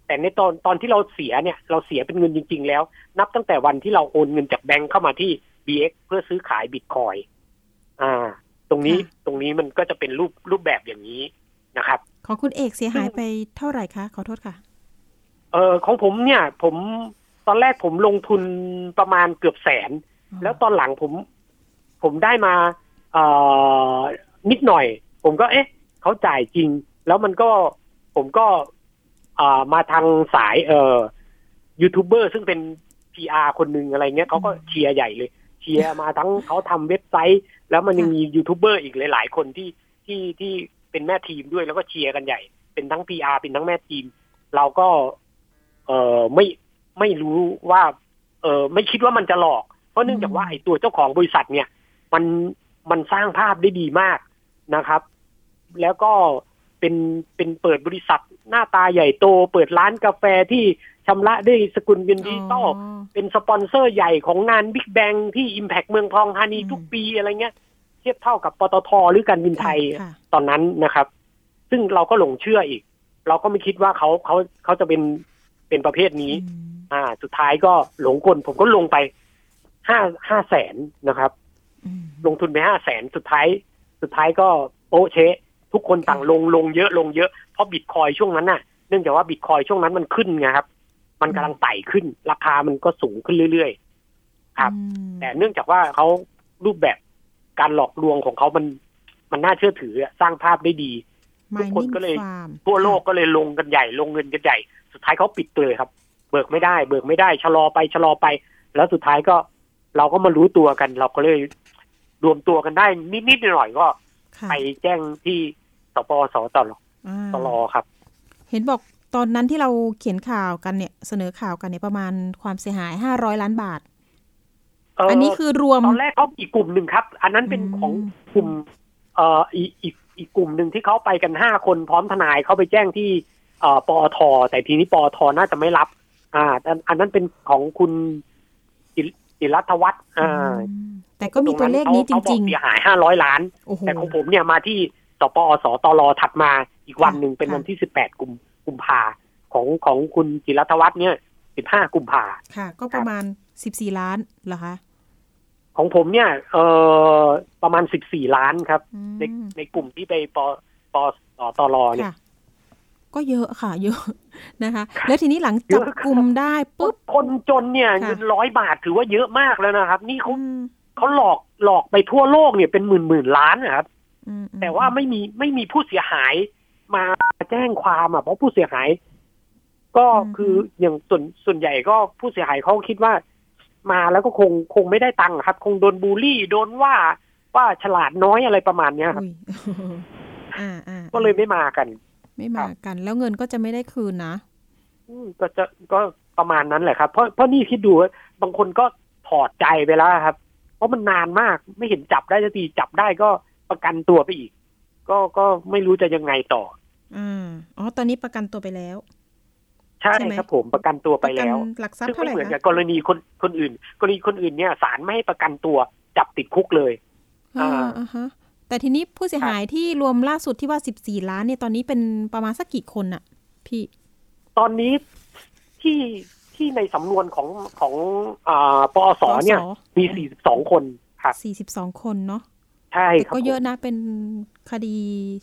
แต่ในตอนตอนที่เราเสียเนี่ยเราเสียเป็นเงินจริง ๆ แล้ว นับตั้งแต่วันที่เราโอนเงินจากแบงก์เข้ามาที่ BX เพื่อซื้อขายบิตคอยอ่า ตรงนี้ค่ะตรงนี้มันก็จะเป็นรูปรูปแบบอย่างนี้นะครับ ของคุณเอกเสียหายไปเท่าไหร่คะ ขอโทษค่ะ เออของผมเนี่ย ผมตอนแรกผมลงทุนประมาณเกือบแสน แล้วตอนหลังผม ผมได้มาเอ่อนิดหน่อย ผมก็เอ๊ะเขาจ่ายจริง แล้วมันก็ผมก็ อ่ามาทางสายเอ่อยูทูบเบอร์ซึ่งเป็น PR คนหนึ่งอะไรเงี้ยเขาก็เชียร์ใหญ่เลย เชียร์มาทั้งเขาทำเว็บไซต์ แล้วมันยังมียูทูบเบอร์อีกหลาย ๆ คนที่ที่ที่เป็นแม่ทีมด้วยแล้วก็เชียร์กันใหญ่ เป็นทั้ง PR เป็นทั้งแม่ทีม เราก็ เออไม่ไม่รู้ว่า เออไม่คิดว่ามันจะหลอก เพราะเนื่องจากว่าไอ้ตัวเจ้าของบริษัทเนี่ย มันมันสร้างภาพได้ดีมากนะครับ แล้วก็ เป็นเป็นเปิดบริษัทหน้าตาใหญ่โต เปิดร้านกาแฟที่ชำระด้วยสกุลเงินดิจิตอลอ๋อเป็นสปอนเซอร์ใหญ่ของงาน Big Bang ที่ Impact เมืองทองธานีอืมทุกปีอะไรเงี้ย เทียบเท่ากับปตทหรือการบินไทยค่ะตอนนั้นนะครับ ซึ่งเราก็หลงเชื่ออีก เราก็ไม่คิดว่าเขาเขาเขาจะเป็นเป็นประเภทนี้อืมอ่า สุดท้ายก็หลงกลผมก็ลงไปห้าห้าแสนนะครับอืมลงทุนไปห้าแสนสุดท้าย สุดท้ายก็โป๊ะเชะ ทุกคนต่างลงลงเยอะลงเยอะเพราะบิตคอยช่วงนั้นน่ะเนื่องจากว่าบิตคอยช่วงนั้นมันขึ้นไงครับ มันกำลังไต่ขึ้น ราคามันก็สูงขึ้นเรื่อยๆ ครับอืมแต่เนื่องจากว่าเขารูปแบบการหลอกลวงของเขามันมันน่าเชื่อถืออะสร้างภาพได้ดี ทุกคน Mining ก็เลย Farm ทั่วโลกก็เลยลงกันใหญ่ ลงเงินกันใหญ่ สุดท้ายเขาปิดเลยครับ เบิกไม่ได้ เบิกไม่ได้ชะลอไปชะลอไป แล้วสุดท้ายก็เราก็มารู้ตัวกัน เราก็เลยรวมตัวกันได้นิดๆหน่อยๆก็ค่ะไปแจ้งที่ส ปสตลอ่าตลครับ เห็นบอกตอนนั้นที่เราเขียนข่าวกันเนี่ย เสนอข่าวกันเนี่ยประมาณความเสียหายห้าร้อยล้านบาทเอ่ออันนี้คือรวมตอนแรกเขาอีกกลุ่มหนึ่งครับ อันนั้นเป็นอืมของกลุ่มเอ่ออีกอีกอีกกลุ่มหนึ่งที่เขาไปกันห้าคนพร้อมทนายเขาไปแจ้งที่เอ่อปอทแต่ทีนี้ปอทน่าจะไม่รับ อ่า อันอันนั้นเป็นของคุณจิจิรัตวัฒน์อ่าอืมแต่ก็มีตัวเลขนี้จเขาบอริกงเสียหายห้าร้อยล้านๆโอ้โหแต่ของผมเนี่ยมาที่ สปอสตรถัดมาอีกวันหนึ่งเป็นค่ะวันที่สิบแปดกุมกุมภาของของคุณจิรัตวัฒน์เนี่ยสิบห้ากุมภาค่ะ ก็ประมาณสิบสี่ล้านเหรอคะของผมเนี่ยเออประมาณสิบสี่ล้านครับอืมในในกลุ่มที่ไปปปสตรเนี่ยค่ะก็เยอะค่ะ เยอะนะคะ แล้วทีนี้หลังจับกลุ่มได้ปุ๊บคนจนเนี่ยค่ะเงินร้อยบาทถือว่าเยอะมากแล้วนะครับ นี่เขาอืมเขาหลอกหลอกไปทั่วโลกเนี่ยเป็นหมื่นหมื่นล้านนะครับอืมอืม แต่ว่าไม่มีไม่มีผู้เสียหายมาแจ้งความอะเพราะผู้เสียหาย ก็คืออย่างส่วนส่วนใหญ่ก็ผู้เสียหายเขาคิดว่า มาแล้วก็คงคงไม่ได้ตังค์ครับ คงโดนบูลลี่โดนว่าว่าฉลาดน้อยอะไรประมาณเนี้ยครับอุ้ยอ่าอ่าก็เลยไม่มากัน ไม่มากัน แล้วเงินก็จะไม่ได้คืนนะอืมก็จะก็ประมาณนั้นแหละครับ เพราะเพราะนี่คิดดูว่าบางคนก็ถอดใจไปแล้วครับ เพราะมันนานมากไม่เห็นจับได้สักทีจับได้ก็ ประกันตัวไปอีก ก็ก็ไม่รู้จะยังไงต่ออ่าอ๋อตอนนี้ประกันตัวไปแล้วใช่ใช่ไหมครับผมประกันตัวไปแล้วประกันหลักทรัพซึ่ย์งเท่าไม่ไหร่เหมือนกัคะบกรณีคนคนอื่น กรณีคนอื่นเนี่ยศาลไม่ให้ประกันตัวจับติดคุกเลยอ่าอ่าอ่าฮะแต่ทีนี้ผู้เสียหายที่รวมล่าสุดที่ว่าสิบสี่ล้านเนี่ยตอนนี้เป็นประมาณสักกี่คนอะพี่ ตอนนี้ที่ที่ในสำนวนของของอ่าปอสเนี่ยปอสมีสี่สิบสองคนครับสี่สิบสองคนเนาะใช่แต่ครับก็เยอะผมนะเป็นคดี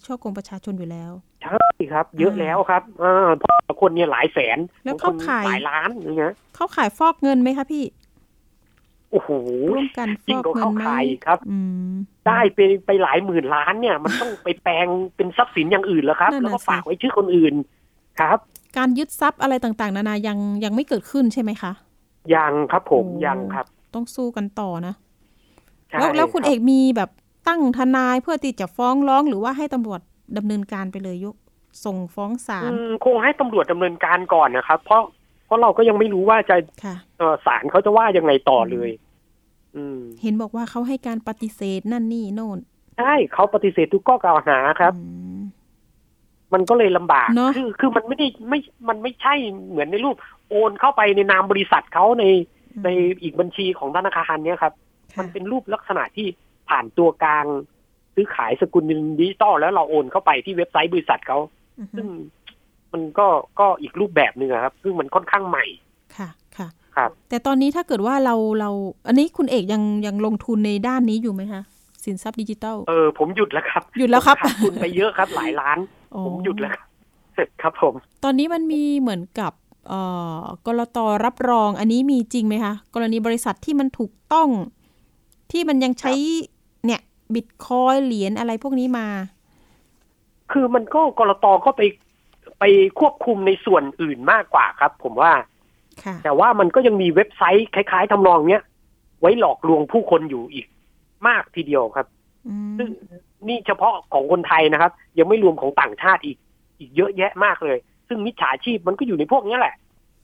ช่อโกงประชาชนอยู่แล้ว ใช่ครับ เยอะแล้วครับเออเพราะคนเนี่ยหลายแสน แล้วเข้าบงคนขายหลายล้านอย่างเงี้ยเขาขายฟอกเงินไหมคะพี่โอ้โหร่วมกันฟยิ่งอกกว่าเงิเข้านไหมขายอีกครับอืมได้ไปไปหลายหมื่นล้านเนี่ย มันต้องไปแปลงเป็นทรัพย์สินอย่างอื่นแล้วครับนั่นน่ะแล้วก็สิฝากไว้ชื่อคนอื่นครับ การยึดทรัพย์อะไรต่างๆ นานายังยังไม่เกิดขึ้นใช่ไหมคะยังครับผมโอ้ยังครับ ต้องสู้กันต่อนะใช่แล้วแล้วคุณรับเอกมีแบบ ตั้งทนายเพื่อที่จะฟ้องร้องหรือว่าให้ตำรวจดำเนินการไปเลยยกส่งฟ้องศาลอืมคงให้ตำรวจดำเนินการก่อนนะครับ เพราะเพราะเราก็ยังไม่รู้ว่าจะค่ะเอ่อศาลเขาจะว่ายังไงต่อเลยอืมเห็นบอกว่าเขาให้การปฏิเสธนั่นนี่โน่นใช่เขาปฏิเสธทุกข้อกล่าวหาครับอืมมันก็เลยลำบากเนอะคือคือมันไม่ได้ไม่มันไม่ใช่เหมือนในรูป โอนเข้าไปในนามบริษัทเขาในในอีกบัญชีของธนาคารเนี้ยครับค่ะมันเป็นรูปลักษณะที่ ผ่านตัวกลางซื้อขายสกุลเงินดิจิตอลแล้วเราโอนเข้าไปที่เว็บไซต์บริษัทเขาอือฮึซึ่งมันก็ก็อีกรูปแบบหนึ่งอะครับ ซึ่งมันค่อนข้างใหม่ค่ะค่ะครับ แต่ตอนนี้ถ้าเกิดว่าเราเรา อันนี้คุณเอกยังยังลงทุนในด้านนี้อยู่ไหมคะสินทรัพย์ดิจิทัลเออผมหยุดแล้วครับ หยุดแล้วครับผมขาดทุนไปเยอะครับ หลายล้านอ๋อผมหยุดแล้วครับครับผม ตอนนี้มันมีเหมือนกับเอ่อกรตรับรองอันนี้มีจริงไหมคะ กรณีบริษัทที่มันถูกต้อง ที่มันยังใช้เนี่ย บิตคอยเหรียญอะไรพวกนี้มา คือมันก็กรตก็ไปไปควบคุมในส่วนอื่นมากกว่าครับ ผมว่าค่ะแต่ว่ามันก็ยังมีเว็บไซต์คล้าย ๆทำนองเนี้ยไว้หลอกลวงผู้คนอยู่อีกมากทีเดียวครับอืมซึ่งนี่เฉพาะของคนไทยนะครับ ยังไม่รวมของต่างชาติอีก อีกเยอะแยะมากเลย ซึ่งมิจฉาชีพมันก็อยู่ในพวกเนี้ยแหละ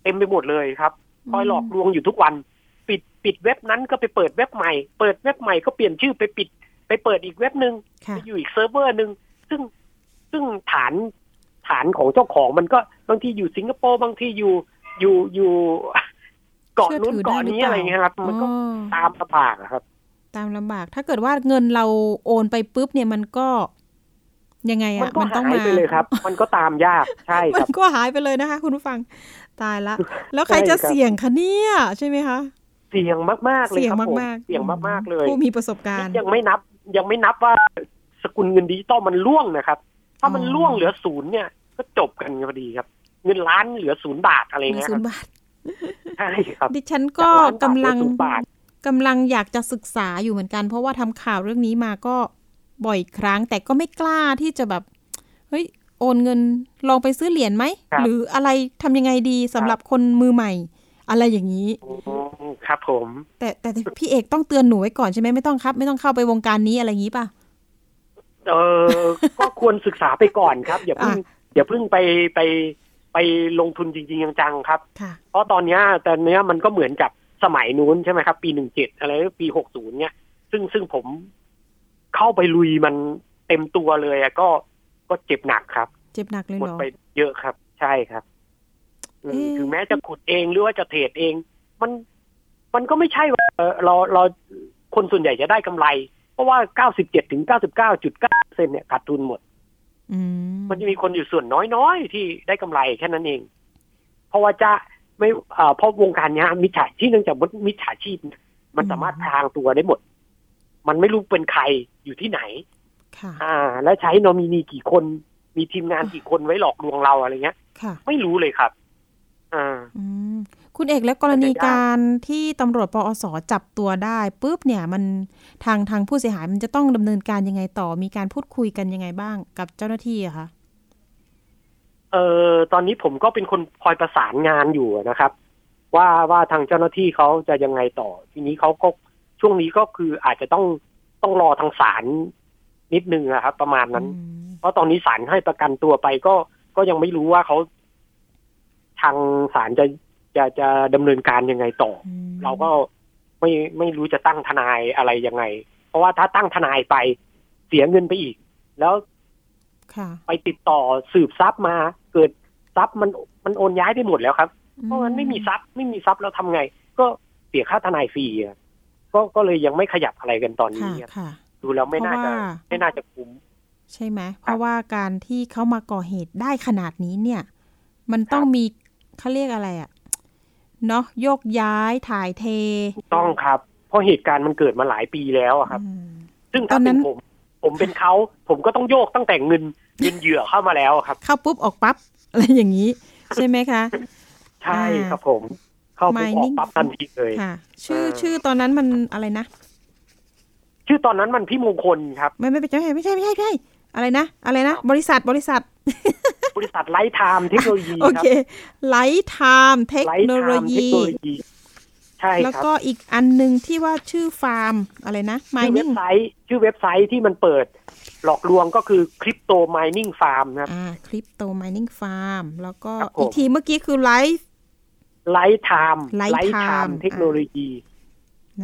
เต็มไปหมดเลยครับคอยหลอกลวงอยู่ทุกวัน ปิดปิดเว็บนั้นก็ไปเปิดเว็บใหม่ เปิดเว็บใหม่ก็เปลี่ยนชื่อไปปิด ไปเปิดอีกเว็บหนึ่งค่ะไปอยู่อีกเซิร์ฟเวอร์หนึ่งซึ่งซึ่งฐานฐานของเจ้าของมันก็บางทีอยู่สิงคโปร์บางทีอยู่อยู่อยู่เกาะนู้นเชื่อถือได้เกาะหรือนี้เปล่าอะไรเงี้ยครับ มันก็อ๋อตามลำบากอะครับ ตามลำบาก ถ้าเกิดว่าเงินเราโอนไปปุ๊บเนี่ยมันก็ยังไงมันอะก็มันต้องหายมาไปเลยครับ มันก็ตามยากใช่ไหมครับก็หายไปเลยนะคะ คุณผู้ฟังตายละ แล้วใครใช่จะครับเสี่ยงคะเนี่ยใช่ไหมคะเสี่ยงมากๆเลยเสี่ยงครับผมมากๆเสี่ยงมากๆเลยผู้มีประสบการณ์ยังไม่นับ ยังไม่นับว่าสกุลเงินดิจิตอลมันล่วงนะครับ ถ้ามันอ๋อล่วงเหลือศูนย์เนี่ย ก็จบกันพอดีครับ เงินล้านเหลือศูนย์บาทอะไรเงินเงี้ยศูคนรับย์บาทใช่ครับ ดิฉันก็จากกำล้านบาทลังเหลือศูนย์บาทกำลังอยากจะศึกษาอยู่เหมือนกัน เพราะว่าทำข่าวเรื่องนี้มาก็บ่อยครั้ง แต่ก็ไม่กล้าที่จะแบบเฮ้ยโอนเงินลองไปซื้อเหรียญไหมครับหรืออะไรทำยังไงดีสำหรับคนมือใหม่ อะไรอย่างนี้อืม ครับผม แต่แต่พี่เอกต้องเตือนหนูไว้ก่อนใช่ไหมไม่ต้องครับ ไม่ต้องเข้าไปวงการนี้อะไรอย่างนี้ป่ะเออก็ควรศึกษาไปก่อนครับ อย่าเพิ่งอะอย่าเพิ่งไปไปไปลงทุนจริงๆจังๆครับค่ะเพราะตอนเนี้ยตอนเนี้ยมันก็เหมือนกับสมัยนู้นใช่ไหมครับ ปีหนึ่งเจ็ดอะไรปีหกศูนย์เนี่ยซึ่งซึ่งผมเข้าไปลุยมันเต็มตัวเลยอะก็ก็เจ็บหนักครับ เจ็บหนักเลยหมดเหรอไปเยอะครับ ใช่ครับอืมเอ๊ะถึงแม้จะขุดเองหรือว่าจะเทรดเอง มัน มันก็ไม่ใช่ว่าเอ่อเราเราคนส่วนใหญ่จะได้กำไร เพราะว่าเก้าสิบเจ็ดถึงเก้าสิบเก้าจุดเก้าเซนเนี่ยขาดทุนหมดอืมมันจะมีคนอยู่ส่วนน้อยๆ ที่ได้กำไรแค่นั้นเอง เพราะว่าจะไม่เอ่อเพราะวงการเนี้ยมิจฉาที่เนื่องจากมิจฉาชีพเนี่ยมันสามารถพรางตัวได้หมด มันไม่รู้เป็นใครอยู่ที่ไหนค่ะอ่า และใช้นอมินีกี่คน มีทีมงานกี่คนไว้หลอกลวงเราอะไรเงี้ยค่ะไม่รู้เลยครับ อ่าอืม คุณเอกแล้วกรณีการที่ตำรวจปอสจับตัวได้ปุ๊บเนี่ยมันทางทางผู้เสียหายมันจะต้องดำเนินการยังไงต่อ มีการพูดคุยกันยังไงบ้างกับเจ้าหน้าที่อะคะเอ่อตอนนี้ผมก็เป็นคนคอยประสานงานอยู่นะครับ ว่าว่าทางเจ้าหน้าที่เขาจะยังไงต่อ ทีนี้เขาก็ช่วงนี้ก็คืออาจจะต้องต้องรอทางศาลนิดนึงนะครับ ประมาณนั้นอืมเพราะตอนนี้ศาลให้ประกันตัวไปก็ก็ยังไม่รู้ว่าเขาทางศาลจะ จะจะดำเนินการยังไงต่ออืมเราก็ไม่ไม่รู้จะตั้งทนายอะไรยังไง เพราะว่าถ้าตั้งทนายไปเสียเงินไปอีก แล้วค่ะไปติดต่อสืบทรัพย์มา เกิดทรัพย์มันมันโอนย้ายไปหมดแล้วครับ เพราะมันไม่มีทรัพย์ไม่มีทรัพย์แล้วทำไง ก็เสียค่าทนายฟรีอะก็ก็เลยยังไม่ขยับอะไรกันตอนนี้ค่ะอะค่ะดูแล้วไม่น่าจะเพราะว่าไม่น่าจะคุ้ม ใช่ไหมเพราะว่าการที่เขามาก่อเหตุได้ขนาดนี้เนี่ย มันต้องมีเขาเรียกอะไรอะ เนาะโยกย้ายถ่ายเทถูกต้องครับ เพราะเหตุการณ์มันเกิดมาหลายปีแล้วอะครับอืมซึ่งตอถ้านนั้เป็นนผม ผมเป็นเขา ผมก็ต้องโยกตั้งแต่เงินเป็นเหยื่อเข้ามาแล้วครับ เข้าปุ๊บออกปั๊บอะไรอย่างนี้ ใช่ไหมคะ ใช่อ่าครับผม เข้าปุ๊บออก Mining ปั๊บทันทีเลยค่ะ ชื่อเออชื่อตอนนั้นมันอะไรนะชื่อตอนนั้นมันพี่มงคลครับ ไม่ไม่ไม่ใช่ไม่ใช่ไม่ใช่ไม่ใช่อะไรนะ อะไรนะ บริษัทบริษัทบ ริษัทไลท์ไทม์เทคโนโลยีโอครัเคไลท์ไทม์เทคไลโนท์ไทโลม์เทคยีโนโลยีใช่แล้วครับก็อีกอันหนึ่งที่ว่าชื่อฟาร์มอะไรนะชื่อเว็บ mining ไซต์ชื่อเว็บไซต์ที่มันเปิด หลอกลวงก็คือคริปโตม i นิ่งฟาร์มครับอ่าคริปโตม i นิ่งฟาร์มแล้วก็ครับผมอีกทีเมื่อกี้คือไลฟ์ไลท์ไทม์ Light ไลท์ไท Time ม์เทคโนโลยี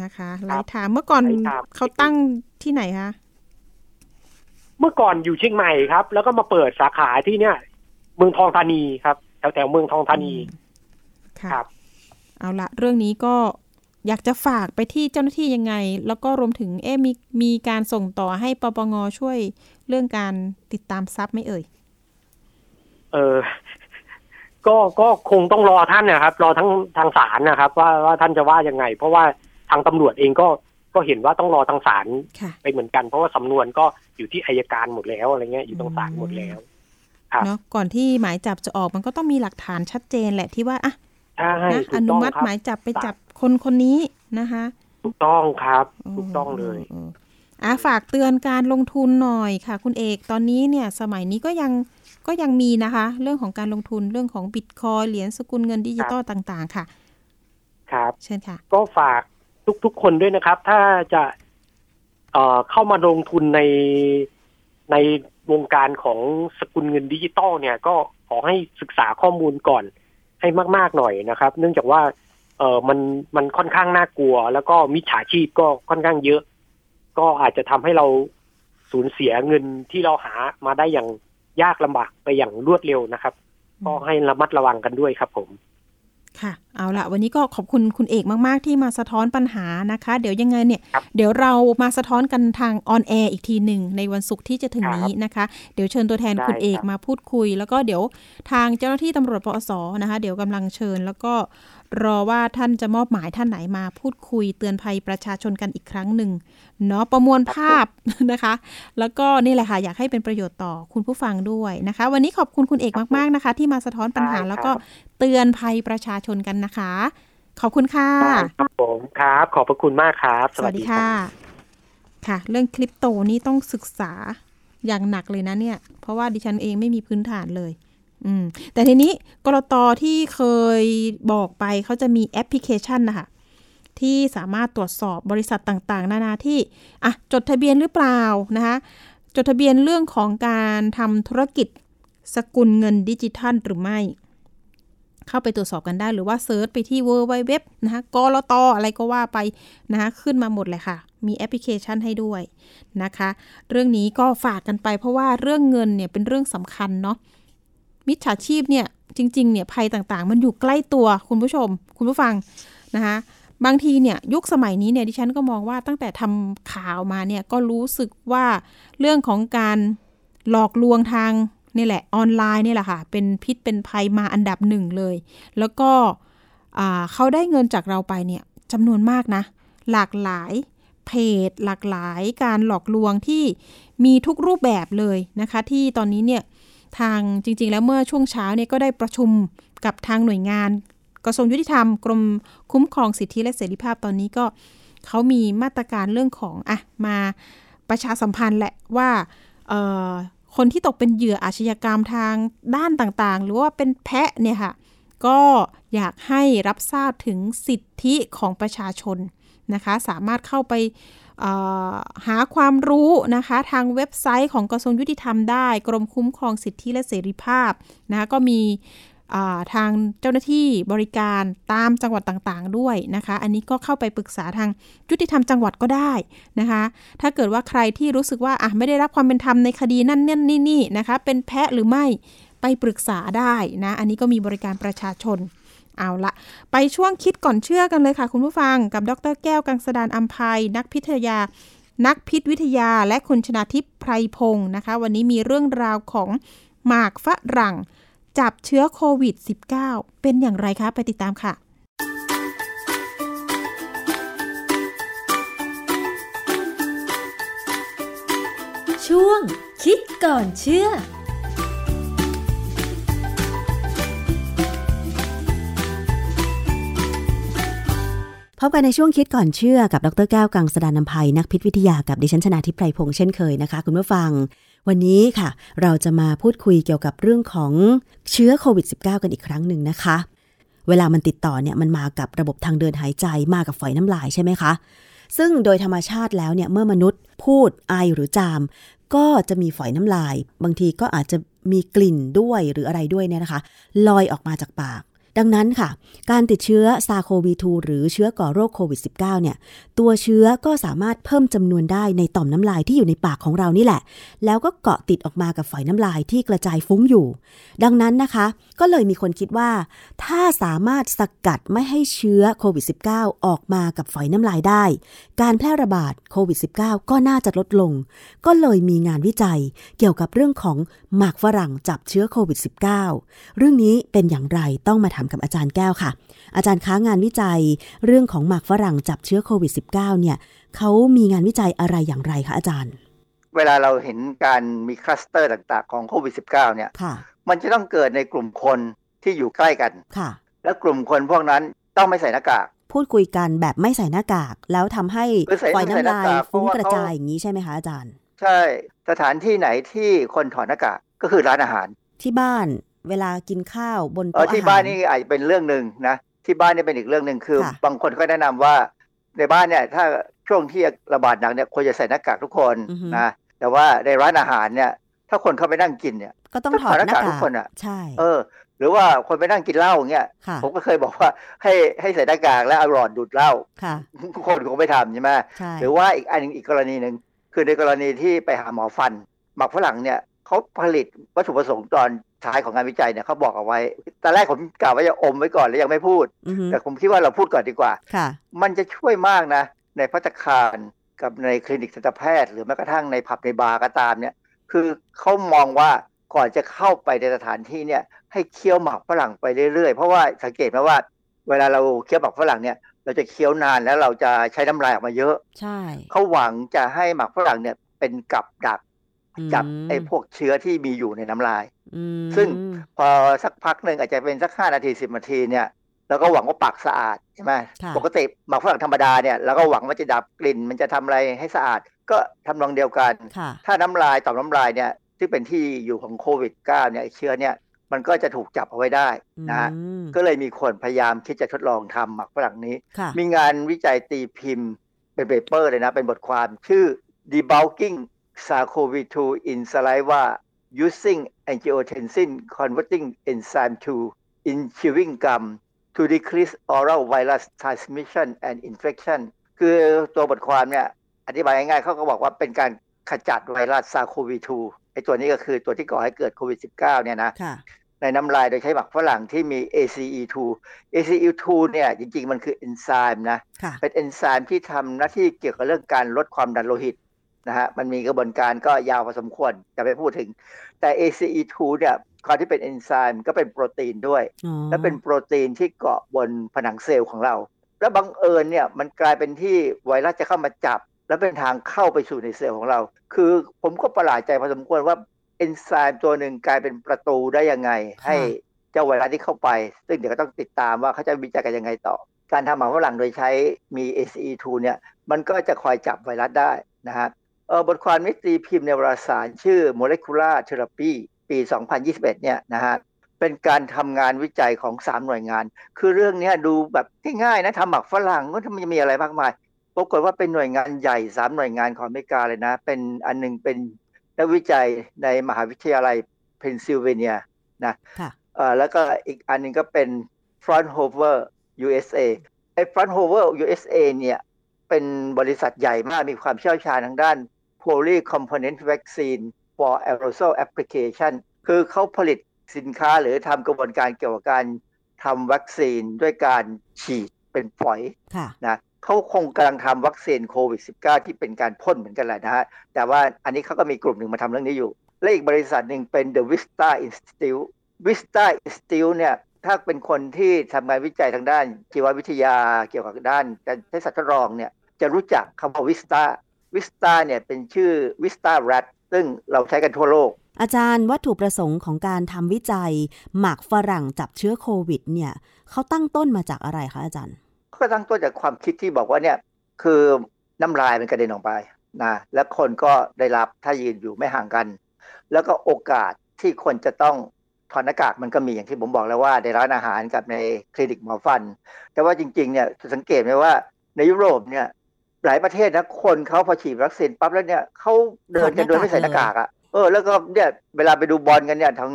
นะคะไลฟ์ไทม์เมื่อก่อน Light Time เขาตั้งที่ไหนคะเมื่อก่อนอยู่เชียงใหม่ครับ แล้วก็มาเปิดสาขาที่เนี่ย เมืองทองธานีครับแถวแถวๆเมืองทองธานีค่ะครับ เอาละเรื่องนี้ก็อยากจะฝากไปที่เจ้าหน้าที่ยังไง แล้วก็รวมถึงเอ๊ะมีมีการส่งต่อให้ปปงช่วยเรื่องการติดตามทรัพย์ไหม่เอ่ย เออก็ก็คงต้องรอท่านนะครับ รอทั้งทางศาลนะครับ ว่าว่าท่านจะว่ายังไง เพราะว่าทางตำรวจเองก็ก็เห็นว่าต้องรอทางศาลค่ะไปเหมือนกัน เพราะว่าสำนวนก็อยู่ที่อายการหมดแล้วอะไรเงี้ยอยู่ตรงศาลหมดแล้วครับ เนาะก่อนที่หมายจับจะออกมันก็ต้องมีหลักฐานชัดเจนแหละที่ว่าอะใช่นะถูอกนุต้องมัติครับหมายจับไปจับคนคนนี้นะคะ ถูกต้องครับ ถูกต้องเลยอออะฝากเตือนการลงทุนหน่อยค่ะ คุณเอกตอนนี้เนี่ย สมัยนี้ก็ยังก็ยังมีนะคะ เรื่องของการลงทุนเรื่องของบิตคอยเหรียญสกุลเงินดิจิตอลต่าง ๆ ค่ะ ครับเชิญค่ะ ก็ฝากทุกๆคนด้วยนะครับ ถ้าจะเอ่อเข้ามาลงทุนในใน วงการของสกุลเงินดิจิตอลเนี่ยก็ขอให้ศึกษาข้อมูลก่อนให้มาก ๆ หน่อยนะครับ เนื่องจากว่าเออมันมันค่อนข้างน่ากลัว แล้วก็มิจฉาชีพก็ค่อนข้างเยอะ ก็อาจจะทำให้เราสูญเสียเงินที่เราหามาได้อย่างยากลำบากไปอย่างรวดเร็วนะครับก็ให้ระมัดระวังกันด้วยครับผม ค่ะ เอาละวันนี้ก็ขอบคุณคุณเอกมาก ๆ ที่มาสะท้อนปัญหานะคะ เดี๋ยวยังไงเนี่ยครับเดี๋ยวเรามาสะท้อนกันทางออนแอร์อีกทีหนึ่งในวันศุกร์ที่จะถึงนี้นะคะ เดี๋ยวเชิญตัวแทนได้คุณเอกครับมาพูดคุย แล้วก็เดี๋ยวทางเจ้าหน้าที่ตำรวจปอสนะคะ เดี๋ยวกำลังเชิญแล้วก็ รอว่าท่านจะมอบหมายท่านไหนมาพูดคุยเตือนภัยประชาชนกันอีกครั้งหนึ่งเนาะประมวลภาพนะคะ แล้วก็นี่แหละค่ะอยากให้เป็นประโยชน์ต่อคุณผู้ฟังด้วยนะคะ วันนี้ขอบคุณคุณเอกมากๆนะคะ ที่มาสะท้อนปัญหาได้ครับแล้วก็เตือนภัยประชาชนกันนะคะ ขอบคุณค่ะครับผมครับ ขอบพระคุณมากครับ สวัสดีค่ะ ค่ะ เรื่องคริปโตนี่ต้องศึกษาอย่างหนักเลยนะเนี่ย เพราะว่าดิฉันเองไม่มีพื้นฐานเลย อืมแต่ทีนี้กรตที่เคยบอกไปเขาจะมีแอปพลิเคชันนะคะที่สามารถตรวจสอบบริษัทต่างๆ นานาที่อะจดทะเบียนหรือเปล่านะคะจดทะเบียนเรื่องของการทำธุรกิจสกุลเงินดิจิทัลหรือไม่ เข้าไปตรวจสอบกันได้หรือว่าเซิร์ชไปที่ w w w นะคะกรตอะไรก็ว่าไปนะคะขึ้นมาหมดเลยค่ะ มีแอปพลิเคชันให้ด้วยนะคะ เรื่องนี้ก็ฝากกันไปเพราะว่าเรื่องเงินเนี่ยเป็นเรื่องสำคัญเนาะ มิจฉาชีพเนี่ยจริงๆเนี่ยภัยต่างๆ มันอยู่ใกล้ตัวคุณผู้ชม คุณผู้ฟังนะคะบางทีเนี่ยยุคสมัยนี้เนี่ยดิฉันก็มองว่าตั้งแต่ทำข่าวมาเนี่ยก็รู้สึกว่าเรื่องของการหลอกลวงทางนี่แหละออนไลน์นี่แหละค่ะเป็นพิษเป็นภัยมาอันดับหนึ่งเลย แล้วก็เขาได้เงินจากเราไปเนี่ยจำนวนมากนะ หลากหลายเพจ หลากหลายการหลอกลวงที่มีทุกรูปแบบเลยนะคะ ที่ตอนนี้เนี่ย ทางจริง ๆ แล้วเมื่อช่วงเช้าเนี่ยก็ได้ประชุมกับทางหน่วยงาน กระทรวงยุติธรรม กรมคุ้มครองสิทธิและเสรีภาพตอนนี้ก็เขามีมาตรการเรื่องของอะมาประชาสัมพันธ์แหละว่าคนที่ตกเป็นเหยื่ออาชญากรรมทางด้านต่างๆ หรือว่าเป็นแพะเนี่ยค่ะ ก็อยากให้รับทราบถึงสิทธิของประชาชนนะคะ สามารถเข้าไป หาความรู้นะคะทางเว็บไซต์ของกระทรวงยุติธรรมได้ กรมคุ้มครองสิทธิและเสรีภาพนะคะก็มีทางเจ้าหน้าที่บริการตามจังหวัดต่างๆด้วยนะคะ อันนี้ก็เข้าไปปรึกษาทางยุติธรรมจังหวัดก็ได้นะคะ ถ้าเกิดว่าใครที่รู้สึกว่าอะไม่ได้รับความเป็นธรรมในคดีนั่นนั่นนี่นี่นะคะ เป็นแพะหรือไม่ไปปรึกษาได้นะ อันนี้ก็มีบริการประชาชน เอาละไปช่วงคิดก่อนเชื่อกันเลยค่ะคุณผู้ฟังกับดรแก้วกังสดานอัมภัยนักพิทยา นักพิษวิทยาและคุณชนาทิพย์ไพรพงศ์นะคะ วันนี้มีเรื่องราวของหมากฝรั่ง จับเชื้อโควิด -19 เป็นอย่างไรคะไปติดตามค่ะช่วงคิดก่อนเชื่อ พบกันในช่วงคิดก่อนเชื่อกับดรแก้วกังสดานนภัยนักพิษวิทยากับดิฉันชนาทิพไพรพงษ์เช่นเคยนะคะ คุณผู้ฟัง วันนี้ค่ะ เราจะมาพูดคุยเกี่ยวกับเรื่องของเชื้อโควิด -19 กันอีกครั้งหนึ่งนะคะ เวลามันติดต่อเนี่ยมันมากับระบบทางเดินหายใจมากับฝอยน้ำลายใช่ไหมคะ ซึ่งโดยธรรมชาติแล้วเนี่ยเมื่อมนุษย์พูดไอหรือจาม ก็จะมีฝอยน้ำลาย บางทีก็อาจจะมีกลิ่นด้วยหรืออะไรด้วยเนี่ยนะคะ ลอยออกมาจากปาก ดังนั้นค่ะ การติดเชื้อซาโควี2หรือเชื้อก่อโรคโควิด -19 เนี่ย ตัวเชื้อก็สามารถเพิ่มจำนวนได้ในต่อมน้ำลายที่อยู่ในปากของเรานี่แหละ แล้วก็เกาะติดออกมากับฝอยน้ำลายที่กระจายฟุ้งอยู่ ดังนั้นนะคะ ก็เลยมีคนคิดว่า ถ้าสามารถสกัดไม่ให้เชื้อโควิด -19 ออกมากับฝอยน้ำลายได้ การแพร่ระบาดโควิด -19 ก็น่าจะลดลง ก็เลยมีงานวิจัยเกี่ยวกับเรื่องของหมากฝรั่งจับเชื้อโควิด -19 เรื่องนี้เป็นอย่างไรต้องมาถามกับอาจารย์แก้วค่ะ อาจารย์ค้างานวิจัยเรื่องของหมากฝรั่งจับเชื้อโควิด -19 เนี่ยเขามีงานวิจัยอะไรอย่างไรคะอาจารย์ เวลาเราเห็นการมีคลัสเตอร์ต่างๆของโควิด -19 เนี่ยมันจะต้องเกิดในกลุ่มคนที่อยู่ใกล้กันค่ะ และกลุ่มคนพวกนั้นต้องไม่ใส่หน้ากากพูดคุยกันแบบไม่ใส่หน้ากาก แล้วทำให้ไฟน้ำลายฟุ้งกระจายอย่างนี้ใช่ไหมคะอาจารย์ ใช่สถานที่ไหนที่คนถอดหน้ากากก็คือร้านอาหาร ที่บ้าน เวลากินข้าวบนโต๊ะอาหารที่บ้านนี่อาจจะเป็นเรื่องหนึ่งนะที่บ้านนี่เป็นอีกเรื่องหนึ่งคือ บางคนก็แนะนำว่า ในบ้านเนี่ยถ้าช่วงที่ระบาดหนักเนี่ยควรจะใส่หน้ากากทุกคนนะแต่ว่าในร้านอาหารเนี่ย ถ้าคนเข้าไปนั่งกินเนี่ย ก็ต้องถอดหน้ากากทุกคนอะใช่เออ หรือว่าคนไปนั่งกินเหล้าเงี้ยผมก็เคยบอกว่าให้ให้ใส่หน้ากากแล้วเอาหลอดดูดเหล้าคนคงไม่ทำใช่ไหมหรือว่าอีกอันนึงอีกกรณีหนึ่งคือในกรณีที่ไปหาหมอฟันหมักฝรั่งเนี่ยเขาผลิตวัตถุประสงค์ตอน ท้ายของงานวิจัยเนี่ยเขาบอกเอาไว้ ตอนแรกผมกล่าวว่าจะอมไว้ก่อนแล้วยังไม่พูด แต่ผมคิดว่าเราพูดก่อนดีกว่า มันจะช่วยมากนะ ในพัฒคารกับในคลินิกสัตวแพทย์ หรือแม้กระทั่งในผับในบาร์ก็ตามเนี่ย คือเขามองว่าก่อนจะเข้าไปในสถานที่เนี่ย ให้เคี้ยวหมากฝรั่งไปเรื่อยๆ เพราะว่าสังเกตไหมว่า เวลาเราเคี้ยวหมากฝรั่งเนี่ย เราจะเคี้ยวนานแล้วเราจะใช้น้ำลายออกมาเยอะ ใช่เขาหวังจะให้หมากฝรั่งเนี่ยเป็นกับดัก จับไอ้พวกเชื้อที่มีอยู่ในน้ำลาย ซึ่งพอสักพักหนึ่งอาจจะเป็นสักห้านาทีสิบนาทีเนี่ยแล้วก็หวังว่าปากสะอาดใช่ไหมปกติหมักฝรั่งธรรมดาเนี่ยแล้วก็หวังว่าจะดับกลิ่น มันจะทำอะไรให้สะอาด ก็ทำนองเดียวกัน ถ้าน้ำลายต่อมน้ำลายเนี่ยที่เป็นที่อยู่ของโควิด -9 เนี่ยเชื้อเนี่ยมันก็จะถูกจับเอาไว้ได้นะก็เลยมีคนพยายามคิดจะทดลองทำหมักฝรั่งนี้ มีงานวิจัยตีพิมพ์เป็นเปเปอร์เลยนะ เป็นบทความชื่อ debulking SARS-CoV-2 in saliva using angiotensin converting enzyme 2 in chewing gum to decrease oral virus transmission and infection คือตัวบทความเนี่ยอธิบายง่ายๆเขาก็บอกว่าเป็นการขจัดไวรัสซาโควี2ไอตัวนี้ก็คือตัวที่ก่อให้เกิดโควิด -19 เนี่ยนะในน้ำลายโดยใช้หมักฝรั่งที่มี ACE2 ACE2 เนี่ยจริงๆ มันคือเอนไซม์นะ เป็นเอนไซม์ที่ทำหน้าที่เกี่ยวกับเรื่องการลดความดันโลหิต นะฮะมันมีกระบวนการก็ยาวพอสมควรจะไปพูดถึง แต่ ACE2 เนี่ยความที่เป็นเอนไซม์ก็เป็นโปรตีนด้วย และเป็นโปรตีนที่เกาะบนผนังเซลล์ของเรา แล้วบังเอิญเนี่ยมันกลายเป็นที่ไวรัสจะเข้ามาจับ แล้วเป็นทางเข้าไปสู่ในเซลล์ของเรา คือผมก็ประหลาดใจพอสมควรว่าเอนไซม์ตัวหนึ่งกลายเป็นประตูได้ยังไง ให้เจ้าไวรัสที่เข้าไป ซึ่งเดี๋ยวก็ต้องติดตามว่าเขาจะวิจัยกันยังไงต่อ การทำหมันฝรั่งโดยใช้มี ACE2 เนี่ยมันก็จะคอยจับไวรัสได้นะฮะ บทความนิตีพิมพ์ในวารสารชื่อ Molecular Therapy ปี 2021 เนี่ยนะฮะเป็นการทำงานวิจัยของ 3 หน่วยงาน คือเรื่องนี้ดูแบบง่ายๆนะทำหมากฝรั่งก็มันจะมีอะไรมากมายปรากฏว่าเป็นหน่วยงานใหญ่ 3 หน่วยงานของอเมริกาเลยนะ เป็นอันนึงเป็นนักวิจัยในมหาวิทยาลัยเพนซิลเวเนียนะแล้วก็อีกอันนึงก็เป็น Fraunhofer USA ไอ้ Fraunhofer USA เนี่ยเป็นบริษัทใหญ่มากมีความเชี่ยวชาญทางด้าน polycomponent vaccine for aerosol application คือเขาผลิตสินค้าหรือทำกระบวนการเกี่ยวกับการทำวัคซีนด้วยการฉีดเป็นฝอยนะเขาคงกำลังทำวัคซีนโควิด -19 ที่เป็นการพ่นเหมือนกันแหละนะฮะ แต่ว่าอันนี้เขาก็มีกลุ่มหนึ่งมาทำเรื่องนี้อยู่ และอีกบริษัทหนึ่งเป็น The Vista Institute Vista Institute เนี่ยถ้าเป็นคนที่ทำงานวิจัยทางด้าน ชีววิทยาเกี่ยวกับด้านการใช้สัตว์ทดลองเนี่ยจะรู้จักคำว่า Vista วิสตาเนี่ยเป็นชื่อวิสตาแรดซึ่งเราใช้กันทั่วโลก อาจารย์วัตถุประสงค์ของการทำวิจัย หมากฝรั่งจับเชื้อโควิดเนี่ยเขาตั้งต้นมาจากอะไรคะอาจารย์เขก็ตั้งต้นจากความคิดที่บอกว่าเนี่ยคือน้ำลายมันกระเด็นออกไปนะแล้วคนก็ได้รับถ้ายืนอยู่ไม่ห่างกัน แล้วก็โอกาสที่คนจะต้องถอดหน้ากากมันก็มีอย่างที่ผมบอกแล้วว่าในร้านอาหารกับในคลินิกหมอฟัน แต่ว่าจริงๆเนี่ยสังเกตไหมว่าในยุโรปเนี่ย หลายประเทศนะคนเขาพอฉีดวัคซีนปั๊บแล้วเนี่ยเขาเดินกันโดยไม่ใส่หน้ากากอะเออแล้วก็เนี่ยเวลาไปดูบอลกันเนี่ยทาง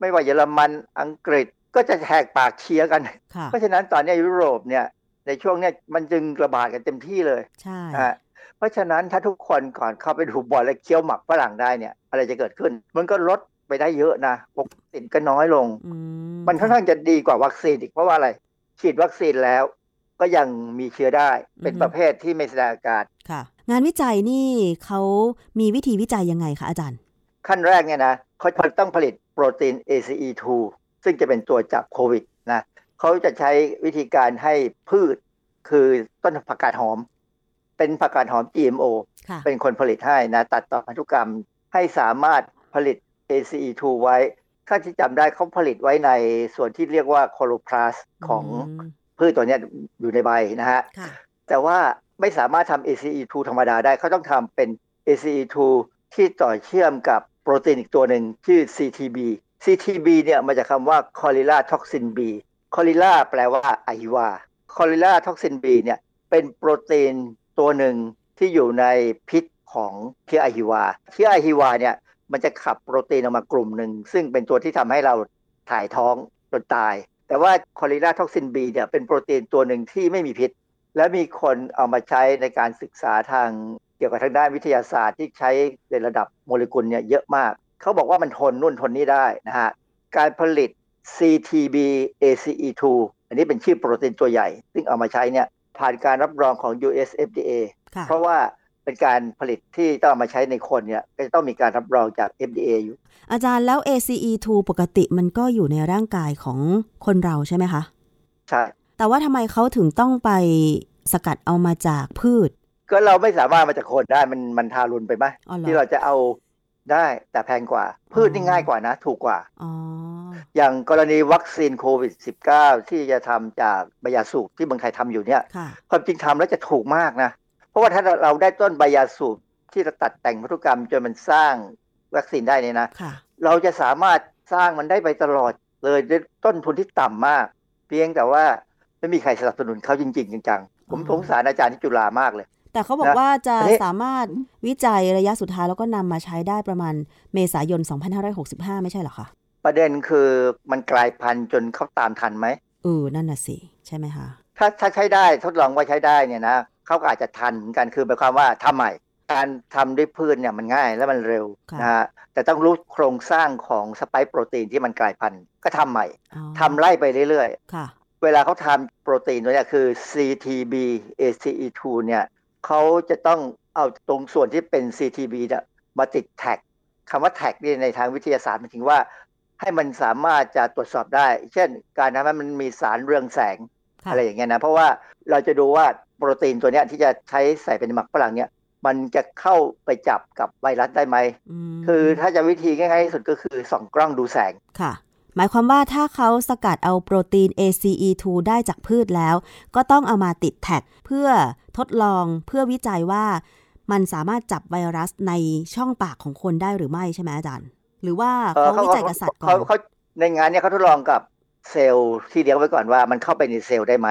ไม่ว่าเยอรมันอังกฤษก็จะแหกปากเชียร์กัน เพราะฉะนั้นตอนนี้ยุโรปเนี่ยในช่วงเนี้ยมันจึงระบาดกันเต็มที่เลยใช่เพราะฉะนั้นถ้าทุกคนก่อนเข้าไปดูบอลและเคี้ยวหมักฝรั่งได้เนี่ย อะไรจะเกิดขึ้น มันก็ลดไปได้เยอะนะปกติก็น้อยลง มันค่อนข้างจะดีกว่าวัคซีนอีกเพราะว่าอะไร ฉีดวัคซีนแล้ว ก็ยังมีเชื้อได้เป็นประเภทที่ไม่แสดงอาการค่ะ งานวิจัยนี่เขามีวิธีวิจัยยังไงคะอาจารย์ ขั้นแรกเนี่ยนะเขาต้องผลิตโปรตีน ACE2 ซึ่งจะเป็นตัวจับโควิดนะเขาจะใช้วิธีการให้พืชคือต้นผักกาดหอม เป็นผักกาดหอม GMO เป็นคนผลิตให้นะ ตัดต่อพันธุกรรมให้สามารถผลิต ACE2 ไว้ถ้าที่จำได้เขาผลิตไว้ในส่วนที่เรียกว่าคลอโรพลาสต์ของ พืชตัวนี้อยู่ในใบนะฮะ แต่ว่าไม่สามารถทำ ACE2 ธรรมดาได้เขาต้องทำเป็น ACE2 ที่ต่อเชื่อมกับโปรตีนอีกตัวหนึ่งชื่อ CTB CTB เนี่ยมาจากคำว่า c o l i l a toxin B c o l i l a แปลว่าไอวาคอลิล่าท็อกซินบีเนี่ยเป็นโปรตีนตัวหนึ่งที่อยู่ในพิษของเชื้อไอฮิวา เชื้อไอฮิวาเนี่ยมันจะขับโปรตีนออกมากลุ่มหนึ่ง ซึ่งเป็นตัวที่ทำให้เราถ่ายท้องจนตาย แต่ว่า cholera toxin B เนี่ยเป็นโปรตีนตัวหนึ่งที่ไม่มีพิษ และมีคนเอามาใช้ในการศึกษาทางเกี่ยวกับทางด้านวิทยาศาสตร์ที่ใช้ในระดับโมเลกุลเนี่ยเยอะมาก เขาบอกว่ามันทนนู่นทนนี่ได้นะฮะ การผลิต CTB ACE2 อันนี้เป็นชื่อโปรตีนตัวใหญ่ ซึ่งเอามาใช้เนี่ยผ่านการรับรองของ US FDA เพราะว่า เป็นการผลิตที่ต้องเอามาใช้ในคนเนี่ยก็จะต้องมีการรับรองจาก FDA อยู่ อาจารย์แล้ว ACE2 ปกติมันก็อยู่ในร่างกายของคนเราใช่ไหมคะ ใช่ แต่ว่าทำไมเขาถึงต้องไปสกัดเอามาจากพืช ก็เราไม่สามารถมาจากคนได้มันมันทารุณไปไหมที่เราจะเอาได้แต่แพงกว่า พืชนี่ง่ายกว่านะ ถูกกว่าออย่างกรณีวัคซีนโควิด -19 ที่จะทำจากใบยาสูบที่เมืองไทยทำอยู่เนี่ยความจริงทำแล้วจะถูกมากนะ เพราะว่าถ้าเราได้ต้นใบยาสูบที่เราตัดแต่งพันธุกรรมจนมันสร้างวัคซีนได้เนี่ยนะเราจะสามารถสร้างมันได้ไปตลอดเลยด้วยต้นทุนที่ต่ำมาก เพียงแต่ว่าไม่มีใครสนับสนุนเขาจริง ๆ จังๆ ผมสงสารอาจารย์ที่จุฬามากเลย แต่เขาบอกว่าจะสามารถวิจัยระยะสุดท้ายแล้วก็นำมาใช้ได้ประมาณเมษายน 2565 ไม่ใช่หรอคะประเด็นคือมันกลายพันธุ์จนเขาตามทันไหมเออนั่นน่ะสิ ใช่ไหมคะถ้าถ้าใช้ได้ทดลองว่าใช้ได้เนี่ยนะ เขาก็อาจจะทันกันคือหมายความว่าทำใหม่การทำด้วยพืชเนี่ยมันง่ายและมันเร็วนะฮะแต่ต้องรู้โครงสร้างของสไปค์โปรตีนที่มันกลายพันธุ์ก็ทำใหม่ทำไล่ไปเรื่อยๆเวลาเขาทำโปรตีนตัวนี้คือ CTB ACE2 เนี่ยเขาจะต้องเอาตรงส่วนที่เป็น CTB เนี่ยมาติดแท็กคำว่าแท็กนี่ในทางวิทยาศาสตร์หมายถึงว่า ให้มันสามารถจะตรวจสอบได้ เช่น การทำให้มันมีสารเรืองแสง อะไรอย่างเงี้ยนะเพราะว่าเราจะดูว่าโปรตีนตัวเนี้ยที่จะใช้ใส่เป็นหมักฝรั่งเนี่ยมันจะเข้าไปจับกับไวรัสได้ไหม คือถ้าจะวิธีง่ายๆที่สุดก็คือส่องกล้องดูแสง ค่ะ หมายความว่าถ้าเขาสกัดเอาโปรตีน ACE2 ได้จากพืชแล้ว ก็ต้องเอามาติดแท็กเพื่อทดลองเพื่อวิจัยว่ามันสามารถจับไวรัสในช่องปากของคนได้หรือไม่ใช่ไหมอาจารย์ หรือว่าเขาวิจัยกับสัตว์ก่อนเขาในงานนี้เขาทดลองกับ เซลล์ที่เลี้ยงไว้ก่อนว่ามันเข้าไปในเซลล์ได้ไหม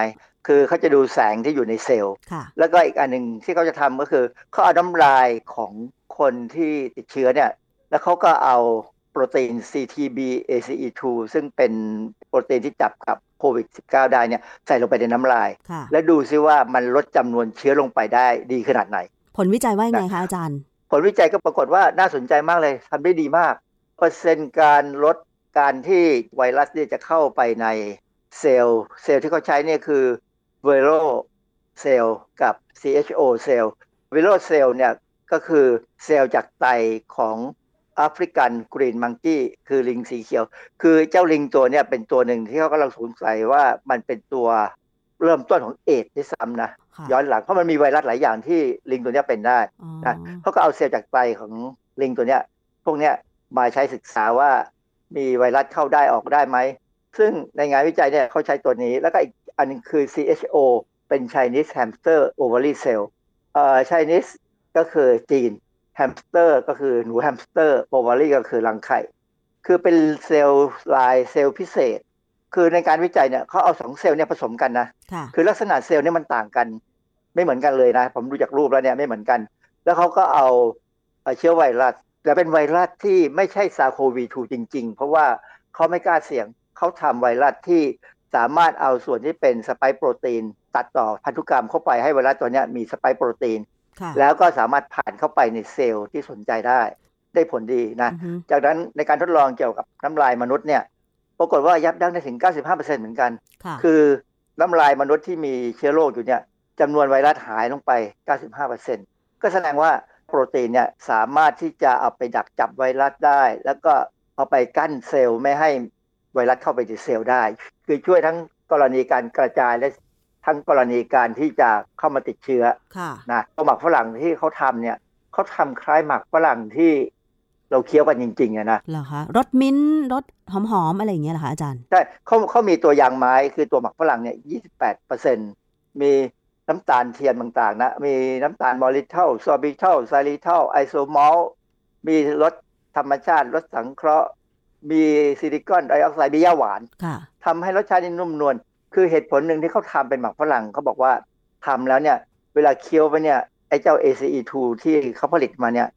คือเขาจะดูแสงที่อยู่ในเซลล์ แล้วก็อีกอันหนึ่งที่เขาจะทำก็คือเขาเอาน้ำลายของคนที่ติดเชื้อเนี่ย แล้วเขาก็เอาโปรตีน CTB ACE2 ซึ่งเป็นโปรตีนที่จับกับโควิด -19 ได้เนี่ยใส่ลงไปในน้ำลาย และดูซิว่ามันลดจำนวนเชื้อลงไปได้ดีขนาดไหน ผลวิจัยว่าไงคะอาจารย์ ผลวิจัยก็ปรากฏว่าน่าสนใจมากเลยทำได้ดีมาก เปอร์เซ็นต์การลด การที่ไวรัสเนี่ยจะเข้าไปในเซลล์เซลล์ที่เขาใช้เนี่ยคือ v i r o เซลล์กับ CHO เซลล์ v i r o เซลล์เนี่ยก็คือเซลล์จากไตของแอฟริกันกรีนมังกี้คือลิงสีเขียว คือเจ้าลิงตัวเนี้ยเป็นตัวหนึ่งที่เขากำลังสงสัยว่ามันเป็นตัวเริ่มต้นของเอดที่ซ้ำนะย้อนหลังเพราะมันมีไวรัสหลายอย่างที่ลิงตัวเนี้ยเป็นได้นะเขาก็เอาเซลล์จากไตของลิงตัวเนี้ยพวกเนี้ยมาใช้ศึกษาว่า มีไวรัสเข้าได้ออกได้ไหม ซึ่งในงานวิจัยเนี่ยเขาใช้ตัวนี้ แล้วก็อีกอันนึงคือ CHO ไปเป็น Chinese hamster ovary cell เอ่อ Chinese ก็คือจีน hamster ก็คือหนูแฮมสเตอร์ ovary ก็คือรังไข่ คือเป็น cell line เซลล์พิเศษ คือในการวิจัยเนี่ยเขาเอาสองเซลล์เนี่ยผสมกันนะค่ะคือลักษณะเซลล์เนี่ยมันต่างกัน ไม่เหมือนกันเลยนะ ผมดูจากรูปแล้วเนี่ยไม่เหมือนกัน แล้วเขาก็เอาเอ่อเชื้อไวรัส แต่เป็นไวรัสที่ไม่ใช่ SARS-CoV-2 จริง ๆ เพราะว่าเขาไม่กล้าเสี่ยงเขาทำไวรัสที่สามารถเอาส่วนที่เป็น spike protein ตัดต่อพันธุกรรมเข้าไปให้ไวรัสตัวเนี้ยมีสไปค์โปรตีนค่ะแล้วก็สามารถผ่านเข้าไปในเซลล์ที่สนใจได้ ได้ผลดีนะอือฮึจากนั้นในการทดลองเกี่ยวกับน้ำลายมนุษย์เนี่ย ปรากฏว่ายับยั้งได้ถึง 95%เหมือนกันค่ะคือน้ำลายมนุษย์ที่มีเชื้อโรคอยู่เนี่ยจำนวนไวรัสหายลงไป 95%ก็แสดงว่า โปรตีนเนี่ยสามารถที่จะเอาไปดักจับไวรัสได้ แล้วก็เอาไปกั้นเซลล์ไม่ให้ไวรัสเข้าไปในเซลล์ได้ คือช่วยทั้งกรณีการกระจายและทั้งกรณีการที่จะเข้ามาติดเชื้อค่ะนะตัวหมากฝรั่งที่เขาทำเนี่ยเขาทำคล้ายหมากฝรั่งที่เราเคี้ยวกันจริงๆอะนะเหรอคะรสมินต์รสหอมๆอะไรอย่างเงี้ยเหรอคะอาจารย์ใช่เขาเขามีตัวยางไม้คือตัวหมากฝรั่งเนี่ย 28เปอร์เซ็นต์มี น้ำตาลเทียมต่างๆนะ มีน้ำตาล maltitol sorbitol xylitol isomaltมีรสธรรมชาติรสสังเคราะห์ มีซิลิคอนไดออกไซด์มีย่าหวานค่ะทำให้รสชาตินี่นุ่มนวลคือเหตุผลหนึ่งที่เขาทำเป็นหมักฝรั่งเขาบอกว่าทำแล้วเนี่ย เวลาเคี้ยวไปเนี่ยไอ้เจ้า ACE2 ที่เขาผลิตมาเนี่ย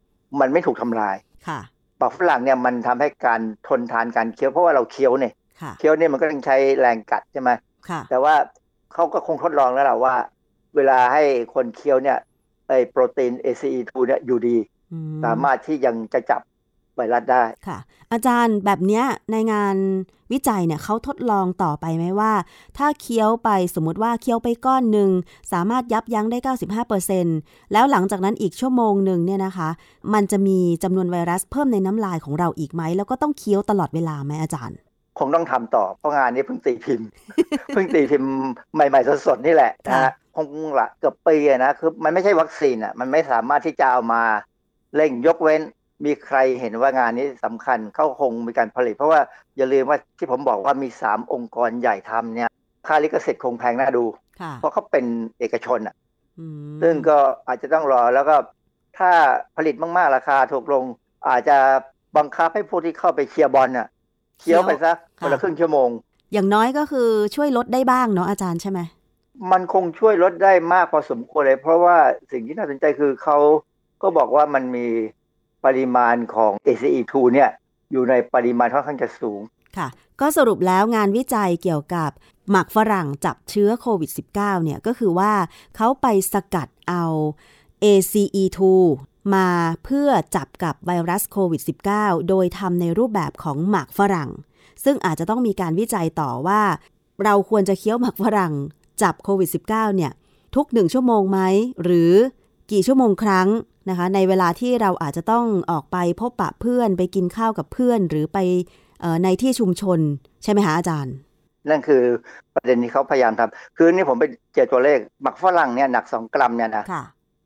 มันไม่ถูกทำลายค่ะหมักฝรั่งเนี่ยมันทำให้การทนทานการเคี้ยวเพราะว่าเราเคี้ยวเนี่ยค่ะเคี้ยวเนี่ยมันก็ต้องใช้แรงกัดใช่ไหมค่ะแต่ว่าเขาก็คงทดลองแล้วแหละว่า เวลาให้คนเคี้ยวเนี่ยไอ้โปรตีน ACE2 เนี่ยอยู่ดีอืสามารถที่ยังจะจับไวรัสได้ค่ะ อาจารย์แบบเนี้ยในงานวิจัยเนี่ยเขาทดลองต่อไปไหมว่า ถ้าเคี้ยวไปสมมติว่าเคี้ยวไปก้อนหนึ่ง สามารถยับยั้งได้ 95%แล้วหลังจากนั้นอีกชั่วโมงหนึ่งเนี่ยนะคะ มันจะมีจำนวนไวรัสเพิ่มในน้ำลายของเราอีกไหม แล้วก็ต้องเคี้ยวตลอดเวลาไหมอาจารย์ คงต้องทำต่อเพราะงานนี้เพิ่งตีพิมพ์ เพิ่งตีพิมพ์ใหม่ ๆสดๆนี่แหละนะ ค่ะฮะคงละเกือบปีอะนะคือมันไม่ใช่วัคซีนอะมันไม่สามารถที่จะเอามาเร่งยกเว้นมีใครเห็นว่างานนี้สำคัญเขาคงมีการผลิต เพราะว่าอย่าลืมว่าที่ผมบอกว่ามีสามองค์กรใหญ่ทำเนี่ยค่าลิขสิทธิ์คงแพงน่าดูค่ะเพราะเขาเป็นเอกชนอะอืมซึ่งก็อาจจะต้องรอแล้วก็ถ้าผลิตมากๆ ราคาถูกลง อาจจะบังคับให้ผู้ที่เข้าไปเชียร์บอลน่ะเคี้ยวไปสักคนละครึ่งชั่วโมง อย่างน้อยก็คือช่วยลดได้บ้างเนาะอาจารย์ใช่ไหม มันคงช่วยลดได้มากพอสมควรเลย เพราะว่าสิ่งที่น่าสนใจคือเขาก็บอกว่ามันมีปริมาณของ ACE2 เนี่ยอยู่ในปริมาณค่อนข้างจะสูง ค่ะ ก็สรุปแล้วงานวิจัยเกี่ยวกับหมักฝรั่งจับเชื้อโควิด -19 เนี่ยก็คือว่าเขาไปสกัดเอา ACE2 มาเพื่อจับกับไวรัสโควิด -19 โดยทำในรูปแบบของหมักฝรั่ง ซึ่งอาจจะต้องมีการวิจัยต่อว่า เราควรจะเคี้ยวหมักฝรั่ง จับโควิด -19 เนี่ยทุกหนึ่งชั่วโมงไหม หรือกี่ชั่วโมงครั้งนะคะในเวลาที่เราอาจจะต้องออกไปพบปะเพื่อนไปกินข้าวกับเพื่อน หรือไปเอ่อในที่ชุมชน ใช่ไหมคะอาจารย์ นั่นคือประเด็นที่เขาพยายามทำคือนี่ผมไปเจอตัวเลขหมักฝรั่งเนี่ยหนัก 2 กรัมเนี่ยนะค่ะ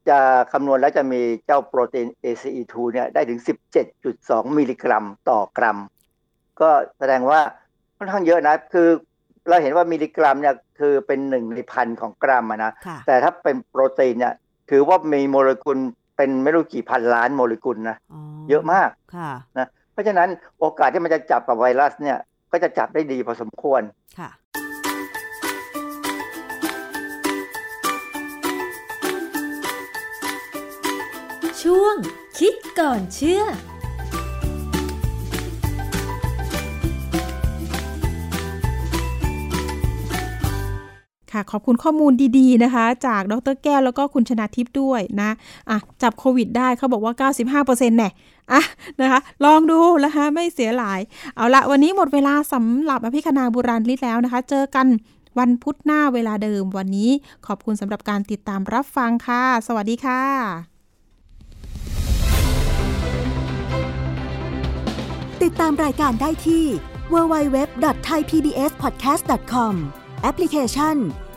จะคำนวณแล้วจะมีเจ้าโปรตีน ACE2 เนี่ยได้ถึง 17.2 มิลลิกรัมต่อกรัม ก็แสดงว่าค่อนข้างเยอะนะ คือ เราเห็นว่ามิลลิกรัมเนี่ยคือเป็นหนึ่งในพันของกรัมอะนะค่ะแต่ถ้าเป็นโปรตีนเนี่ยถือว่ามีโมเลกุลเป็นไม่รู้กี่พันล้านโมเลกุลนะเยอะมากค่ะนะเพราะฉะนั้นโอกาสที่มันจะจับกับไวรัสเนี่ยก็จะจับได้ดีพอสมควรค่ะช่วงคิดก่อนเชื่อ ค่ะ ขอบคุณข้อมูลดีๆนะคะ จากดรแก้วแล้วก็คุณชนาทิพย์ด้วยนะอะจับโควิดได้เขาบอกว่า 95%แน่อะนะคะ ลองดูนะคะไม่เสียหลาย เอาละวันนี้หมดเวลาสำหรับอภิคณาบุราริศแล้วนะคะ เจอกันวันพุธหน้าเวลาเดิมวันนี้ขอบคุณสำหรับการติดตามรับฟังค่ะ สวัสดีค่ะ ติดตามรายการได้ที่ www.thaipbspodcast.com แอปพลิเคชัน